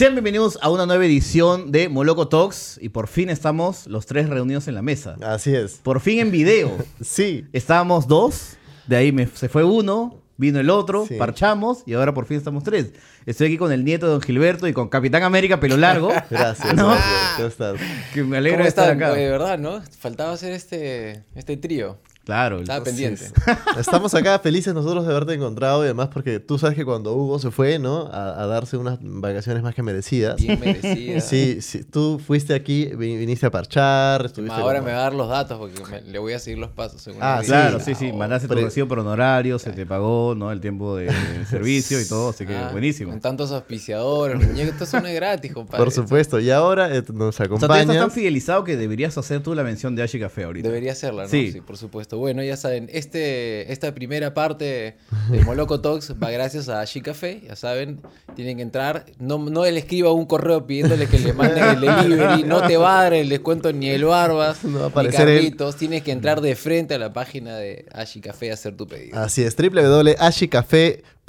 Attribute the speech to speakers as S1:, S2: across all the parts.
S1: Sean bienvenidos a una nueva edición de Moloco Talks y por fin estamos los tres reunidos en la mesa.
S2: Así es.
S1: Por fin en video.
S2: Sí.
S1: Estábamos dos, de ahí me- se fue uno, vino el otro,
S2: Sí.
S1: parchamos y ahora por fin estamos tres. Estoy aquí con el nieto de Don Gilberto y con Capitán América Pelo Largo.
S2: Gracias.
S1: No.
S2: gracias. ¿Cómo estás?
S1: Que me alegra
S3: ¿Cómo
S1: de estar acá.
S3: De verdad, ¿no? Faltaba hacer este, este trío.
S1: Claro. el-
S3: Estaba pendiente.
S2: Estamos acá felices nosotros de haberte encontrado y además porque tú sabes que cuando Hugo se fue, ¿no? A, a darse unas vacaciones más que merecidas.
S3: Bien merecida.
S2: Sí, sí, tú fuiste aquí, vi- viniste a parchar, estuviste...
S3: Ahora me va a dar los datos porque me- le voy a seguir los pasos. según
S2: Ah,
S3: me
S1: Claro, sí, sí,
S3: Ah,
S1: mandaste tu
S2: Pre-
S1: recibo por honorario, se te pagó, ¿no? El tiempo de, de servicio y todo, así que
S3: ah,
S1: buenísimo.
S3: Con tantos auspiciadores, muñeco, esto son gratis, compadre.
S2: Por supuesto, y ahora eh, nos
S1: O sea, tú estás tan fidelizado que deberías hacer tú la mención de Ashi Café ahorita.
S3: Debería hacerla, ¿no?
S1: Sí.
S3: Sí. por supuesto. Bueno, ya saben, este, esta primera parte de Moloco Talks va gracias a Ashi Café, ya saben, tienen que entrar, no, no le escriba un correo pidiéndole que le manden el delivery, no te va a dar el descuento ni el Barbas,
S2: No va a
S3: ni
S2: aparecer.
S3: Carlitos, tienes que entrar de frente a la página de Ashi Café a hacer tu pedido.
S2: Así es, www.ashicafé.com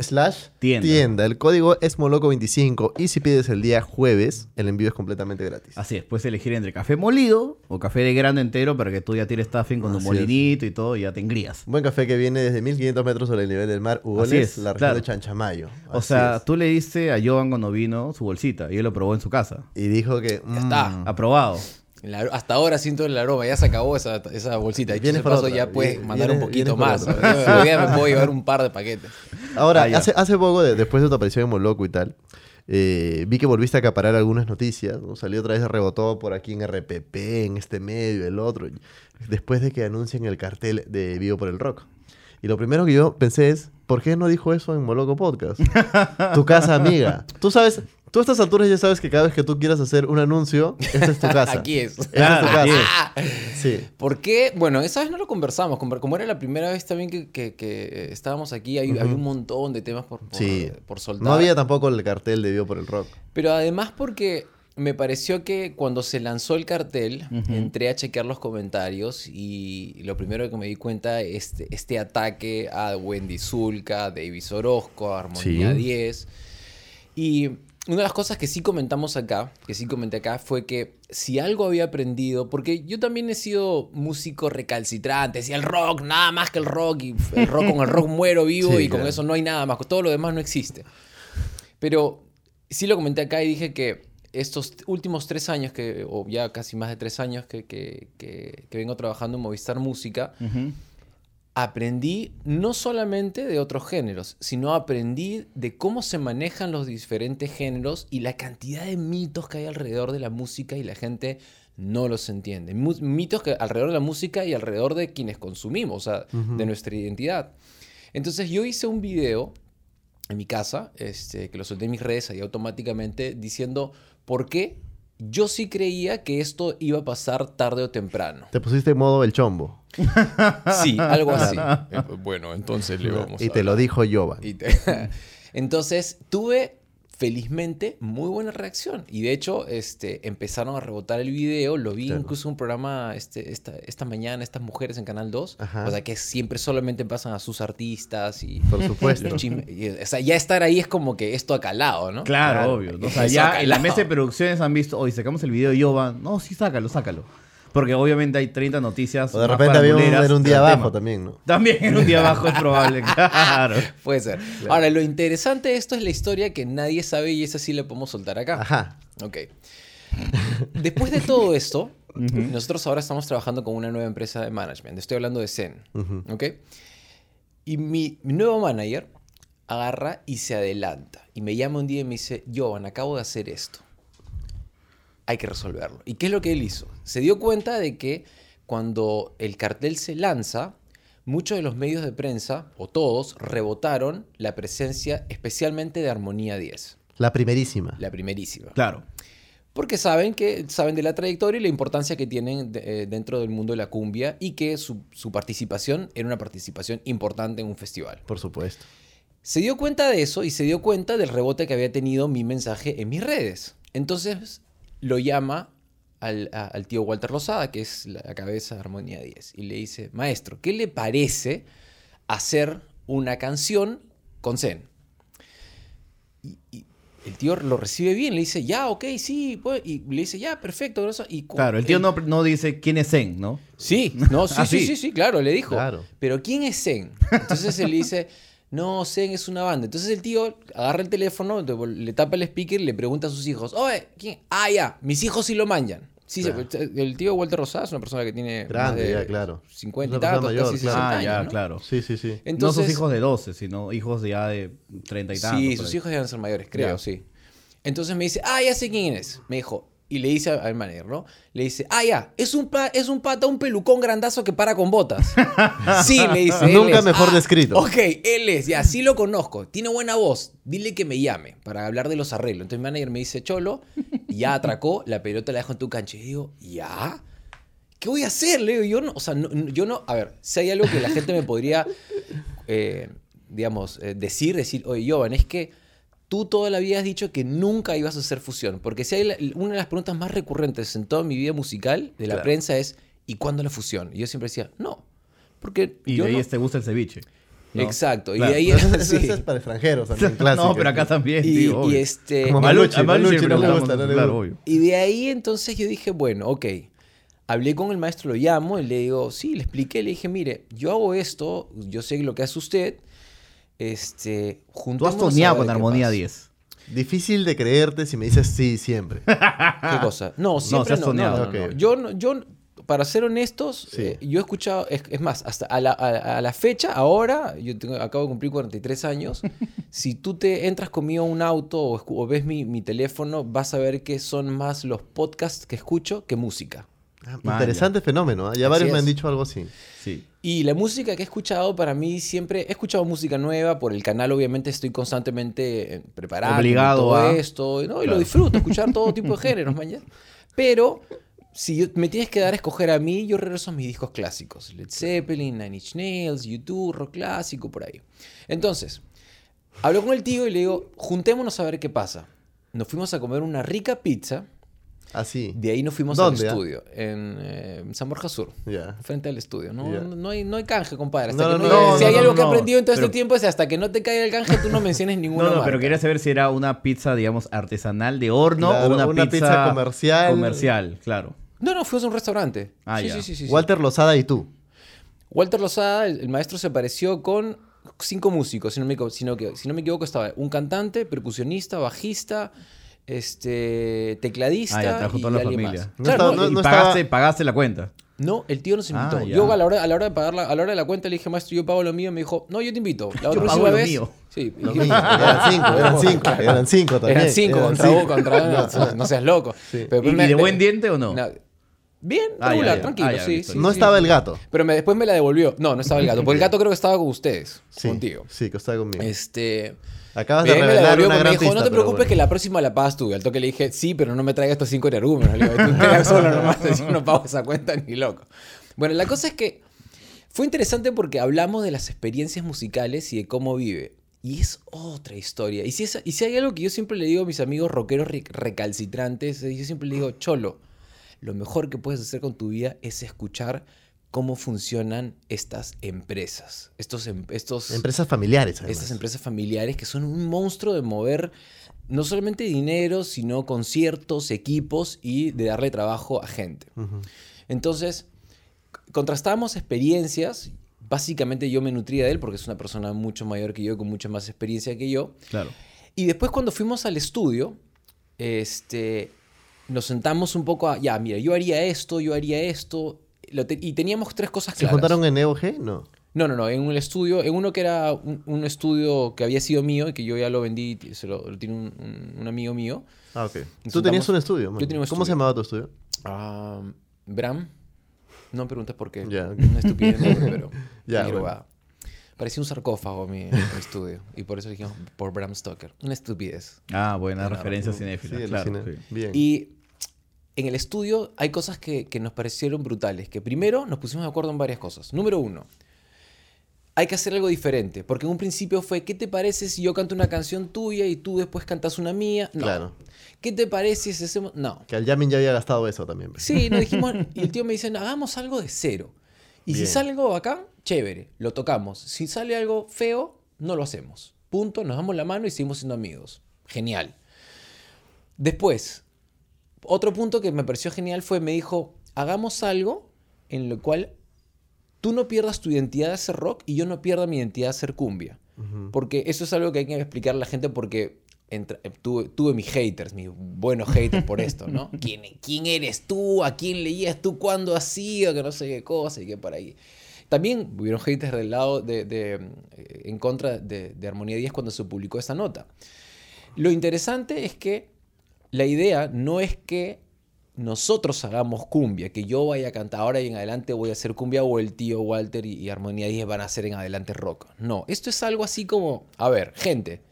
S2: slash
S1: Tienda.
S2: El código es Moloco25 y si pides el día jueves, el envío es completamente gratis.
S1: Así es, puedes elegir entre café molido o café de grano entero para que tú ya tires stuffing con
S2: Así
S1: molinito y todo y ya te engrías.
S2: Buen café que viene desde 1500 metros sobre el nivel del mar,
S1: Así
S2: Ugoles,
S1: es,
S2: la región
S1: claro.
S2: de Chanchamayo.
S1: O sea,
S2: es.
S1: tú le diste a Jovan cuando vino su bolsita y él lo probó en su casa.
S2: Y dijo que...
S3: Ya está.
S2: mm,
S1: Aprobado.
S3: Hasta ahora siento el aroma, ya se acabó esa, esa bolsita. Dicho
S2: Vienes
S3: paso,
S2: otra,
S3: ya puedes
S2: viene-
S3: mandar un poquito más. Hoy día me puedo llevar un par de paquetes.
S2: Ahora,
S1: Ah,
S2: hace, hace poco, de- después de tu aparición en Moloco y tal, eh, vi que volviste a acaparar algunas noticias. ¿no? Salió otra vez, rebotó por aquí en RPP, en este medio, el otro. Después de que anuncian el cartel de Vivo por el Rock. Y lo primero que yo pensé es, ¿por qué no dijo eso en Moloco Podcast? tu casa amiga. Tú sabes, tú a estas alturas ya sabes que cada vez que tú quieras hacer un anuncio, esta es tu casa.
S3: Aquí es.
S2: Esta
S1: Claro,
S2: es tu
S1: aquí
S2: casa.
S1: es.
S2: Sí.
S3: ¿Por qué? Bueno, esa vez no lo conversamos. conver- Como era la primera vez también que, que- que estábamos aquí, hay- un montón de temas por, por,
S2: Sí.
S3: por soltar.
S2: No había tampoco el cartel de Vivo por el Rock.
S3: Pero además porque me pareció que cuando se lanzó el cartel, entré a chequear los comentarios y lo primero que me di cuenta es este, este ataque a Wendy Zulka, a Davis Orozco, a Armonía
S2: Sí.
S3: 10. Y una de las cosas que sí comentamos acá, que sí comenté acá, fue que si algo había aprendido, porque yo también he sido músico recalcitrante, decía el rock, nada más que el rock, y el rock con el rock muero vivo
S2: Sí,
S3: y con
S2: claro.
S3: eso no hay nada más, todo lo demás no existe. Pero sí lo comenté acá y dije que estos últimos tres años, que, o ya casi más de tres años que, que- que- que vengo trabajando en Movistar Música. Aprendí no solamente de otros géneros, sino aprendí de cómo se manejan los diferentes géneros y la cantidad de mitos que hay alrededor de la música y la gente no los entiende. Mitos que alrededor de la música y alrededor de quienes consumimos, o sea, de nuestra identidad. Entonces yo hice un video en mi casa, este, que lo solté en mis redes ahí automáticamente, diciendo por qué yo sí creía que esto iba a pasar tarde o temprano.
S2: Te pusiste en modo el chombo.
S3: Sí, algo así. Eh, Bueno, entonces le vamos
S2: y
S3: a
S2: te lo dijo Jovan.
S3: Y te- Entonces tuve felizmente muy buena reacción y de hecho este, empezaron a rebotar el video, lo vi
S2: Claro.
S3: incluso en un programa este, esta, esta mañana, estas mujeres en Canal 2,
S2: Ajá.
S3: o sea que siempre solamente pasan a sus artistas y
S2: Por supuesto.
S3: los chismes, y, o sea ya estar ahí es como que esto ha calado, ¿no?
S1: Claro,
S2: Claro.
S1: obvio. O sea, ya en la mesa de producciones han visto, hoy sacamos el video de Jovan. No, sí, sácalo, sácalo. Porque obviamente hay 30 noticias.
S2: O de repente había un, en un día abajo
S1: tema.
S2: también, ¿no?
S1: También en un día abajo es probable, claro.
S3: Puede ser. Ahora, lo interesante de esto es la historia que nadie sabe y esa sí la podemos soltar acá.
S2: Ajá.
S3: Ok. Después de todo esto, nosotros ahora estamos trabajando con una nueva empresa de management. Estoy hablando de Zen.
S2: Ujú.
S3: ¿Ok? Y mi, mi nuevo manager agarra y se adelanta. Y me llama un día y me dice, Jovan, acabo de hacer esto. Hay que resolverlo. ¿Y qué es lo que él hizo? Se dio cuenta de que cuando el cartel se lanza, muchos de los medios de prensa, o todos, rebotaron la presencia especialmente de Armonía 10,
S2: La primerísima.
S3: la primerísima.
S1: Claro.
S3: Porque saben, que, saben de la trayectoria y la importancia que tienen de- eh, dentro del mundo de la cumbia y que su, su participación era una participación importante en un festival.
S2: Por supuesto.
S3: Se dio cuenta de eso y se dio cuenta del rebote que había tenido mi mensaje en mis redes. Entonces lo llama al, a- al tío Walter Lozada, que es la cabeza de Armonía 10, y le dice, maestro, ¿qué le parece hacer una canción con Zen? Y, y el tío lo recibe bien, le dice, ya, ok, sí, pues, y le dice, ya, perfecto. grosso", Y
S1: Claro, el tío no, no dice quién es Zen, ¿no?
S3: Sí, no, sí,
S1: Ah,
S3: sí,
S1: sí.
S3: sí, sí, claro, le dijo.
S2: Claro.
S3: Pero ¿quién es Zen? Entonces él le dice, no, Zen es una banda. Entonces el tío agarra el teléfono, le tapa el speaker y le pregunta a sus hijos, oye, ¿quién? Ah, ya, mis hijos sí lo manjan. Sí,
S2: Claro.
S3: el tío Walter Rosada es una persona que tiene
S2: Grande,
S3: de
S2: ya, claro.
S3: 50 y tantos,
S2: mayor,
S3: casi 60
S2: claro.
S1: Ah,
S3: años,
S1: ya,
S3: ¿no?
S1: claro.
S2: Sí, sí, sí.
S3: Entonces,
S1: no sus hijos de 12, sino hijos de ya de 30 y tantos.
S3: Sí, sus hijos deben ser mayores, creo, sí. Entonces me dice, ah, ya sé quién es. Me dijo, y le dice al manager, ¿no? Le dice, ah, ya, es un, es un pata, un pelucón grandazo que para con botas. sí, le dice.
S2: Nunca
S3: es.
S2: mejor
S3: "Ah,
S2: descrito".
S3: Ok, él es, ya, sí lo conozco. Tiene buena voz. Dile que me llame para hablar de los arreglos. Entonces mi manager me dice, Cholo, ya atracó, la pelota la dejo en tu cancha. Y digo, ¿ya? ¿Qué voy a hacer? Le digo, yo no, o sea, no- yo no, a ver, si hay algo que la gente me podría, eh, digamos, eh, decir, decir, oye, Jovan, es que tú toda la vida has dicho que nunca ibas a hacer fusión, porque si hay la- una de las preguntas más recurrentes en toda mi vida musical de la
S2: Claro.
S3: prensa es, ¿y cuándo la fusión? Y yo siempre decía, no, porque
S1: Y
S3: yo
S1: de ahí
S3: no-
S1: te gusta el ceviche. ¿no?
S3: Exacto,
S1: Claro.
S3: y de ahí
S2: Eso
S3: sí.
S2: es para extranjeros también, clásico.
S1: no, pero acá también,
S3: y,
S1: tío.
S3: y este
S2: Como
S1: A Malu-
S2: Malucci,
S1: a Malucci
S2: Malucci no le gusta, no le
S1: claro,
S2: gusta.
S1: obvio.
S3: Y de ahí entonces yo dije, bueno, ok. Hablé con el maestro, lo llamo y le digo, sí, le expliqué, le dije, mire, yo hago esto, yo sé lo que hace usted. Este,
S1: Tú has toneado con Armonía
S3: pasa".
S1: 10.
S2: Difícil de creerte si me dices sí siempre.
S3: ¿Qué cosa? No, siempre no. no. Yo, yo, para ser honestos,
S2: Sí.
S3: eh, yo he escuchado, es, es más, hasta a la, a- a la fecha, ahora, yo tengo- acabo de cumplir 43 años, si tú te entras conmigo a un auto o, ves mi, mi teléfono, vas a ver que son más los podcasts que escucho que música.
S2: Ah, Interesante fenómeno. ¿ah? Ya varios me han dicho algo así.
S1: Sí.
S3: Y la música que he escuchado para mí siempre, he escuchado música nueva, por el canal obviamente estoy constantemente eh, preparando
S1: Obligado
S3: todo
S1: a-
S3: esto, ¿no? y
S1: Claro.
S3: lo disfruto, escuchar todo tipo de géneros, man, ya. Pero si yo- me tienes que dar a escoger a mí, yo regreso a mis discos clásicos, Led Zeppelin, Nine Inch Nails, YouTube, rock clásico, por ahí. Entonces, hablo con el tío y le digo, juntémonos a ver qué pasa. Nos fuimos a comer una rica pizza,
S2: Así.
S3: de ahí nos fuimos
S2: ¿Dónde,
S3: al
S2: ah?
S3: estudio, en eh, San Borja Sur. Frente al estudio, ¿no?
S2: Ya.
S3: No, no hay, no hay canje, compadre. Hasta
S2: No,
S3: que
S2: no,
S3: si hay algo que he aprendido en todo
S1: Pero-
S3: este tiempo es hasta que no te caiga el canje, tú no menciones ninguna
S1: No, no,
S3: marca.
S1: pero quería saber si era una pizza, digamos, artesanal de horno
S2: Claro,
S1: o una,
S2: una
S1: pizza,
S2: pizza comercial.
S1: Comercial, claro.
S3: No, no, fuimos a un restaurante.
S1: Ah,
S3: sí,
S1: ya.
S3: sí, sí.
S2: Walter Lozada y tú.
S3: Walter Lozada, el, el maestro, se apareció con cinco músicos, si no, me, equivo- si no que- si no me equivoco, estaba un cantante, percusionista, bajista, este, tecladista
S1: Ah, ya, trajo
S3: y
S1: toda la
S3: alguien
S1: familia.
S3: más.
S2: No
S3: Claro,
S2: estaba-
S3: no,
S2: no-
S1: y
S2: no
S1: pagaste,
S2: estaba-
S1: pagaste la cuenta.
S3: no, el tío nos invitó.
S1: Ah, ya.
S3: yo a la, hora, a la hora de pagar la, a la hora de la cuenta le dije, maestro, yo pago lo mío. Me dijo, no, yo te invito. La
S1: Yo
S3: próxima
S1: pago lo
S3: vez.
S1: mío.
S3: Sí,
S2: eran cinco, eran cinco, eran cinco también.
S3: Eran cinco
S2: eran
S3: contra
S2: cinco.
S3: vos, contra no, no seas loco.
S2: Sí.
S3: Pero
S1: ¿Y,
S3: después
S1: y
S3: me-
S1: de buen diente o no?
S3: No. Bien,
S1: Ah, ya,
S3: regular,
S1: ya.
S3: tranquilo,
S1: Ah, ya,
S3: sí,
S1: listo.
S3: sí,
S2: No
S3: sí,
S2: estaba
S3: sí.
S2: el gato.
S3: Pero me, después me la devolvió. No, no estaba el gato. Porque el gato creo que estaba con ustedes,
S2: Sí,
S3: contigo.
S2: Sí, que estaba conmigo.
S3: Este.
S2: Acabas de revelar una
S3: me
S2: gran
S3: dijo, no te preocupes
S2: bueno.
S3: que la próxima la pagas tú. Y al toque le dije, sí, pero no me traigas estos cinco energúmenos. Le digo, tú te das solo nomás, yo no pago esa cuenta ni loco. Bueno, la cosa es que fue interesante porque hablamos de las experiencias musicales y de cómo vive. Y es otra historia. Y si, es- y si hay algo que yo siempre le digo a mis amigos rockeros re- recalcitrantes, es yo siempre le digo, cholo, lo mejor que puedes hacer con tu vida es escuchar cómo funcionan estas empresas. Estos, em- estos,
S2: Empresas familiares, además.
S3: estas empresas familiares que son un monstruo de mover no solamente dinero, sino conciertos, equipos y de darle trabajo a gente. Entonces, contrastamos experiencias. Básicamente yo me nutría de él porque es una persona mucho mayor que yo, con mucha más experiencia que yo.
S1: Claro.
S3: Y después cuando fuimos al estudio, este, nos sentamos un poco a, ya, mira, yo haría esto, yo haría esto. Lo te- y teníamos tres cosas
S2: ¿Se
S3: claras.
S2: juntaron en EOG? No.
S3: No, no, no, en un estudio, en uno que era un, un estudio que había sido mío y que yo ya lo vendí, se lo, lo tiene un, un- un amigo mío.
S2: Ah, ok.
S3: Nos
S2: Tú tenías un estudio, man.
S3: Yo tenía un
S2: ¿Cómo se
S3: estudio.
S2: llamaba tu estudio?
S3: Ah, Bram. No me preguntes por qué.
S2: Ya.
S3: Una estupidez, no, pero.
S2: Ya, bueno.
S3: huevada. Parecía un sarcófago mi, mi estudio. Y por eso dijimos por Bram Stoker. Una estupidez.
S1: Ah, buena referencia
S2: Sí,
S1: cinéfila,
S2: el
S1: claro.
S2: cine.
S1: sí.
S2: Bien.
S3: Y en el estudio hay cosas que, que nos parecieron brutales. Que primero nos pusimos de acuerdo en varias cosas. Número uno, hay que hacer algo diferente. Porque en un principio fue, ¿qué te parece si yo canto una canción tuya y tú después cantas una mía? No.
S2: Claro.
S3: ¿Qué te parece si hacemos...? No.
S2: Que al Yamin ya había gastado eso también.
S3: Sí, nos dijimos, y el tío me dice, "No, hagamos algo de cero. Y
S2: Bien.
S3: si sale algo bacán, chévere, lo tocamos. Si sale algo feo, no lo hacemos. Punto, nos damos la mano y seguimos siendo amigos. Genial. Después, otro punto que me pareció genial fue, me dijo, hagamos algo en lo cual tú no pierdas tu identidad de hacer rock y yo no pierda mi identidad de hacer cumbia. Porque eso es algo que hay que explicarle a la gente porque eh, tuve, tuve mis haters, mis buenos haters por esto, ¿no? ¿Quién, ¿Quién eres tú? ¿A quién leías tú? ¿Cuándo has sido? Que no sé qué cosa y qué por ahí. También hubieron haters del lado de, de, eh, en contra de, de Armonía 10 cuando se publicó esa nota. Lo interesante es que la idea no es que nosotros hagamos cumbia, que yo vaya a cantar ahora y en adelante voy a hacer cumbia o el tío Walter y, y Armonía 10 van a hacer en adelante rock. No, esto es algo así como, a ver, gente,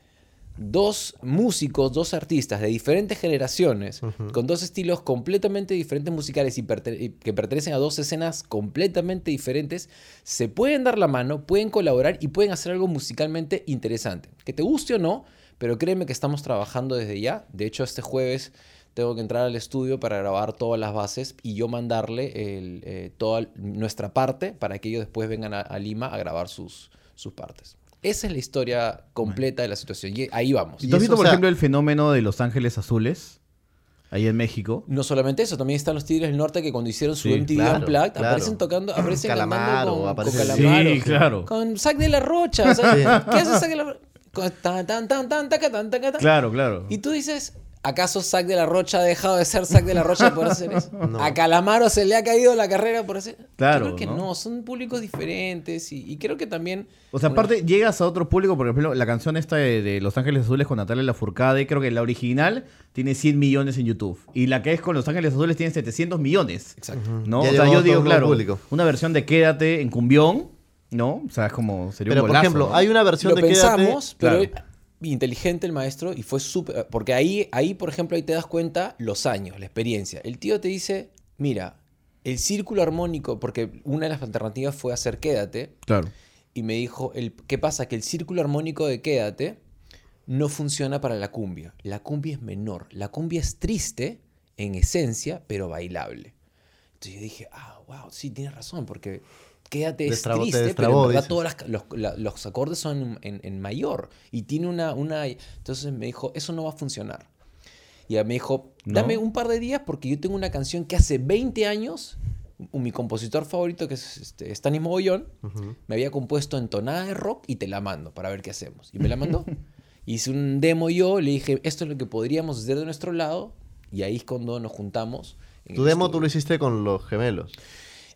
S3: dos músicos, dos artistas de diferentes generaciones, con dos estilos completamente diferentes musicales y, perte- y que pertenecen a dos escenas completamente diferentes, se pueden dar la mano, pueden colaborar y pueden hacer algo musicalmente interesante. Que te guste o no, pero créeme que estamos trabajando desde ya. De hecho, este jueves tengo que entrar al estudio para grabar todas las bases y yo mandarle el, eh, toda nuestra parte para que ellos después vengan a, a Lima a grabar sus, sus partes. Esa es la historia completa de la situación. Y ahí vamos.
S1: ¿Y
S2: Y
S1: ¿Tú has
S2: eso,
S1: visto,
S2: o
S1: por
S2: sea-
S1: ejemplo, el fenómeno de Los Ángeles Azules? Ahí en México.
S3: No solamente eso, también están los Tigres del Norte que cuando hicieron su
S1: Sí,
S3: MTV
S2: claro,
S3: Unplugged
S2: claro.
S3: aparecen tocando, aparecen
S2: Calamaro,
S3: cantando con, con
S2: aparece-
S3: Calamaro.
S1: Sí, claro.
S3: Con Zack de la Rocha. o sea,
S2: Sí.
S3: ¿Qué hace Zack de la Rocha?
S1: Claro, claro.
S3: Y tú dices, ¿acaso Zack de la Rocha ha dejado de ser Zack de la Rocha por hacer eso?
S2: No.
S3: ¿A Calamaro se le ha caído la carrera por hacer?
S1: Claro,
S3: Yo creo que
S1: ¿no?
S3: no, son públicos diferentes y, y creo que también...
S1: O sea, aparte llegas a otro público, por ejemplo, la canción esta de, de Los Ángeles Azules con Natalia Lafourcade, creo que la original tiene 100 millones en YouTube. Y la que es con Los Ángeles Azules tiene 700 millones.
S3: Exacto.
S1: ¿No?
S2: Ya
S1: o sea, yo digo, claro,
S2: público.
S1: una versión de Quédate en cumbión, ¿no? O sea, es como, sería
S2: Pero,
S1: un
S2: por
S1: golazo,
S2: ejemplo,
S1: ¿no?
S2: hay una versión
S3: Lo
S2: de Quédate-
S3: pensamos, pero
S1: claro.
S3: inteligente el maestro y fue súper... Porque ahí, ahí, por ejemplo, ahí te das cuenta los años, la experiencia. El tío te dice, mira, el círculo armónico, porque una de las alternativas fue hacer Quédate,
S1: Claro.
S3: y me dijo, el, ¿qué pasa? Que el círculo armónico de Quédate no funciona para la cumbia. La cumbia es menor. La cumbia es triste en esencia, pero bailable. Entonces yo dije, ah, wow, sí, tienes razón, porque Quédate es
S2: Destrabó- te
S3: triste,
S2: destrabó,
S3: pero en verdad todos las- los, la- los acordes son en, en mayor y tiene una, una... Entonces me dijo, eso no va a funcionar. Y me dijo, dame
S1: ¿No?
S3: un par de días porque yo tengo una canción que hace 20 años, mi compositor favorito, que es este, Stanis Mogollón,
S2: Ujú.
S3: me había compuesto en tonada de rock y te la mando para ver qué hacemos. Y me la mandó. Hice un demo yo, le dije, esto es lo que podríamos hacer de nuestro lado, y ahí es cuando nos juntamos.
S2: Tu demo tú lo hiciste con los gemelos.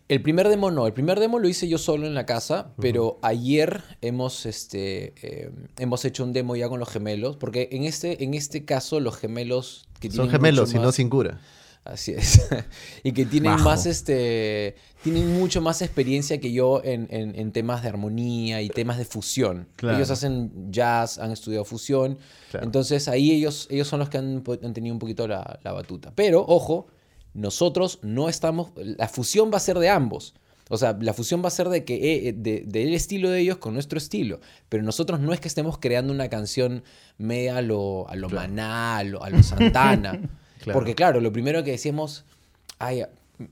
S3: El primer demo no, el primer demo lo hice yo solo en la casa, pero ayer hemos, este, eh, hemos hecho un demo ya con los gemelos, porque en este, en este caso los gemelos que
S2: Son gemelos y no sin cura.
S3: Así es. y que tienen
S1: Bajo.
S3: más, este, tienen mucho más experiencia que yo en, en- en temas de armonía y temas de fusión.
S1: Claro.
S3: Ellos hacen jazz, han estudiado fusión.
S2: Claro.
S3: Entonces ahí ellos, ellos son los que han, han tenido un poquito la, la batuta. Pero, ojo, nosotros no estamos, la fusión va a ser de ambos. O sea, la fusión va a ser de que eh, de, del estilo de ellos con nuestro estilo. Pero nosotros no es que estemos creando una canción media a lo, a lo Maná, a lo, a lo Santana.
S2: Claro.
S3: Porque claro, lo primero que decíamos, ay,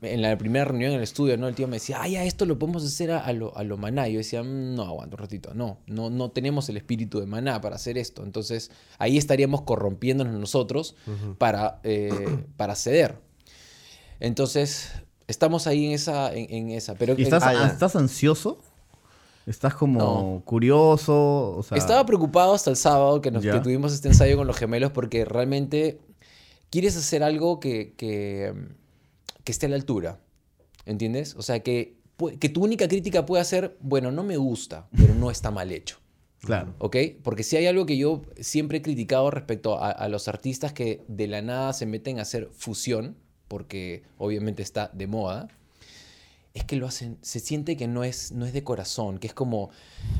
S3: en la primera reunión en el estudio, ¿no? El tío me decía, ay, ya, esto lo podemos hacer a, a lo, a lo Maná. Y yo decía, "Mm, no, aguanta un ratito, no, no, no tenemos el espíritu de Maná para hacer esto. Entonces ahí estaríamos corrompiéndonos nosotros para, eh, para ceder. Entonces, estamos ahí en esa, en, en esa. Pero
S1: ¿Y ¿Estás,
S2: Ah, ya.
S1: ¿Estás ansioso? ¿Estás como
S3: No.
S1: curioso? O sea,
S3: Estaba preocupado hasta el sábado que, nos, que tuvimos este ensayo con los gemelos porque realmente quieres hacer algo que, que, que esté a la altura. ¿Entiendes? O sea, que, que tu única crítica pueda ser, bueno, no me gusta, pero no está mal hecho.
S1: Claro.
S3: ¿Ok? Porque si hay algo que yo siempre he criticado respecto a, a los artistas que de la nada se meten a hacer fusión, porque obviamente está de moda, es que lo hacen, se siente que no es, no es de corazón, que es como,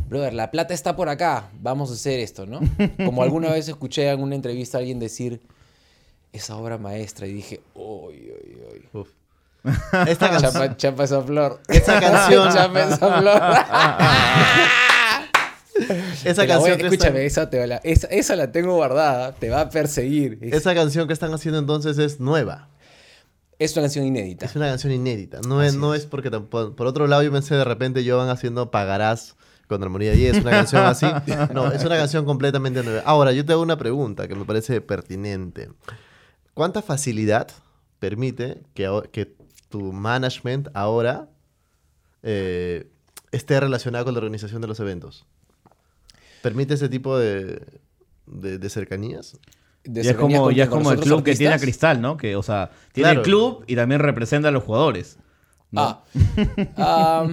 S3: brother, la plata está por acá, vamos a hacer esto, ¿no? Como alguna vez escuché en una entrevista a alguien decir esa obra maestra y dije, uy, uy, uy.
S2: Uf. Esta canción.
S3: Chapa, chapa esa flor.
S2: Esa canción.
S3: chapa esa flor.
S2: Esa
S3: voy
S2: canción que
S3: escúchame,
S2: están-
S3: esa, te va la, esa, esa la tengo guardada, te va a perseguir. Es,
S2: esa canción que están haciendo entonces es nueva.
S3: Es una canción inédita.
S2: Es una canción inédita. No es, no
S3: es.
S2: es porque tampoco. Por otro lado, yo pensé de repente yo van haciendo Pagarás con Armonía 10, una canción así. No, es una canción completamente nueva. Ahora, yo te hago una pregunta que me parece pertinente. ¿Cuánta facilidad permite que, tu management ahora eh, esté relacionado con la organización de los eventos? ¿Permite ese tipo de, de- de cercanías?
S3: De
S1: Ya es como,
S3: con-
S1: ya es como el club
S3: otros
S1: que tiene a
S3: artistas.
S1: Cristal, ¿no? Que, o sea, tiene
S2: Claro.
S1: el club y también representa a los jugadores. ¿no?
S3: Ah.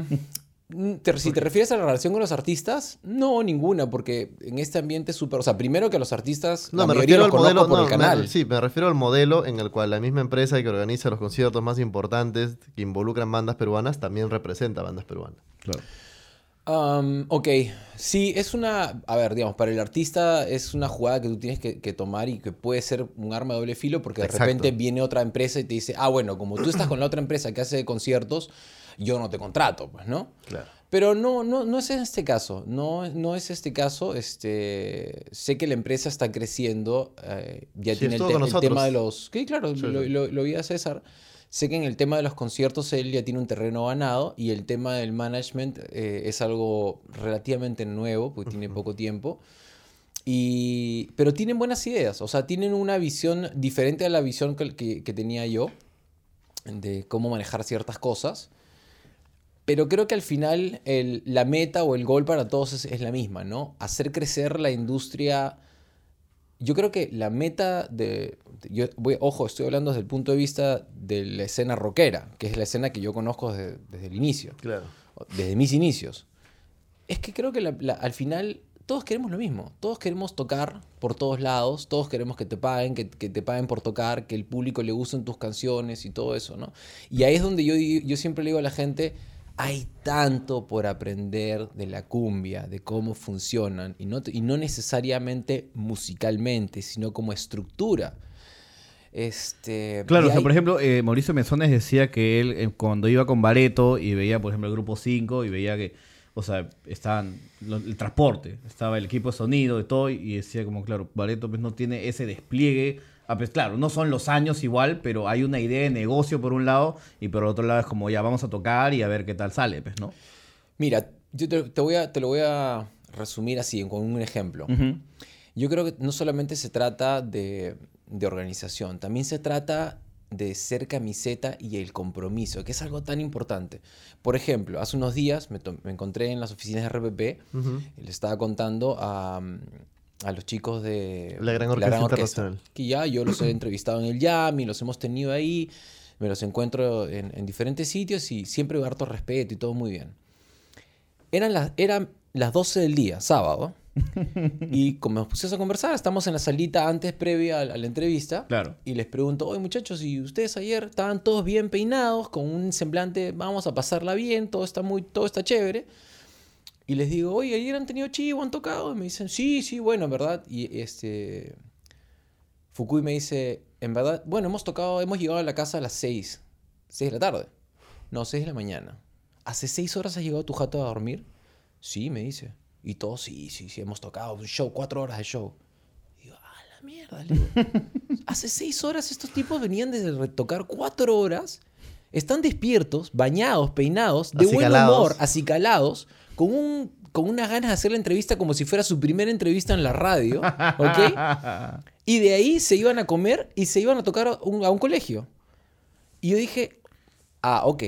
S3: Mm, te- si te refieres a la relación con los artistas, no, ninguna, porque en este ambiente súper. O sea, primero que los artistas.
S2: No,
S3: la
S2: me refiero al modelo.
S3: por
S2: no,
S3: el canal.
S2: me- sí, me refiero al modelo en el cual la misma empresa que organiza los conciertos más importantes que involucran bandas peruanas también representa bandas peruanas.
S1: Claro.
S3: Am, ok, sí, es una, a ver, digamos, para el artista es una jugada que tú tienes que, que tomar y que puede ser un arma de doble filo porque de
S2: Exacto.
S3: repente viene otra empresa y te dice, ah, bueno, como tú estás con la otra empresa que hace conciertos, yo no te contrato, pues, ¿no?
S2: Claro.
S3: Pero no, no, no es en este caso, no, no es este caso, este, sé que la empresa está creciendo, eh, ya
S2: Sí,
S3: tiene el, te- tema de los, sí, claro,
S2: Sí,
S3: lo, lo- lo vi a César, sé que en el tema de los conciertos él ya tiene un terreno ganado y el tema del management eh, es algo relativamente nuevo, porque tiene poco tiempo. Y, pero tienen buenas ideas, o sea, tienen una visión diferente a la visión que, que- que tenía yo de cómo manejar ciertas cosas. Pero creo que al final el- la meta o el gol para todos es, es la misma, ¿no? Hacer crecer la industria. Yo creo que la meta de... Yo voy, ojo, estoy hablando desde el punto de vista de la escena rockera, que es la escena que yo conozco desde, desde el inicio,
S2: Claro.
S3: desde mis inicios. Es que creo que la- la- al final todos queremos lo mismo. Todos queremos tocar por todos lados, todos queremos que te paguen, que, que te paguen por tocar, que el público le gusten tus canciones y todo eso, ¿no? Y ahí es donde yo, yo siempre le digo a la gente, hay tanto por aprender de la cumbia, de cómo funcionan, y no, y no necesariamente musicalmente, sino como estructura. Este,
S1: Claro, o sea,
S3: hay-
S1: por ejemplo, eh, Mauricio Mesones decía que él eh, cuando iba con Bareto y veía, por ejemplo, el grupo 5 y veía que, o sea, estaban lo- el transporte, estaba el equipo de sonido y todo, y decía como, claro, Bareto pues no tiene ese despliegue. Ah, pues claro, no son los años igual, pero hay una idea de negocio por un lado y por otro lado es como ya vamos a tocar y a ver qué tal sale, pues, ¿no?
S3: Mira, yo te, te voy a, te lo voy a resumir así, con un ejemplo. Yo creo que no solamente se trata de, de organización, también se trata de ser camiseta y el compromiso, que es algo tan importante. Por ejemplo, hace unos días me, encontré en las oficinas de RPP le estaba contando a, a los chicos de
S2: La Gran Orquesta Internacional.
S3: que ya yo los he entrevistado en el Yami, los hemos tenido ahí, me los encuentro en, en diferentes sitios y siempre harto respeto y todo muy bien. Eran las, eran las 12 del día, sábado, y como nos pusimos a conversar, estamos en la salita antes, previa a la, a la entrevista,
S1: Claro.
S3: y les pregunto, oye muchachos, ¿y ustedes ayer estaban todos bien peinados, con un semblante, vamos a pasarla bien, todo está, muy, todo está chévere? Y les digo, oye, ayer han tenido chivo, han tocado. Y me dicen, sí, sí, bueno, en verdad. Y este. Fukui me dice, en verdad, bueno, hemos tocado, hemos llegado a la casa a las 6. 6 de la tarde. No, 6 de la mañana. ¿Hace 6 horas has llegado a tu jato a dormir? Sí, me dice. Y todos, sí, sí, sí, hemos tocado un show, 4 horas de show. Y digo, ah, la mierda, digo. Hace 6 horas estos tipos venían desde retocar 4 horas. Están despiertos, bañados, peinados, de buen
S2: Acicalados.
S3: humor, acicalados, con, un, con unas ganas de hacer la entrevista como si fuera su primera entrevista en la radio, ¿ok? Y de ahí se iban a comer y se iban a tocar a un, a un colegio. Y yo dije, ah, ok,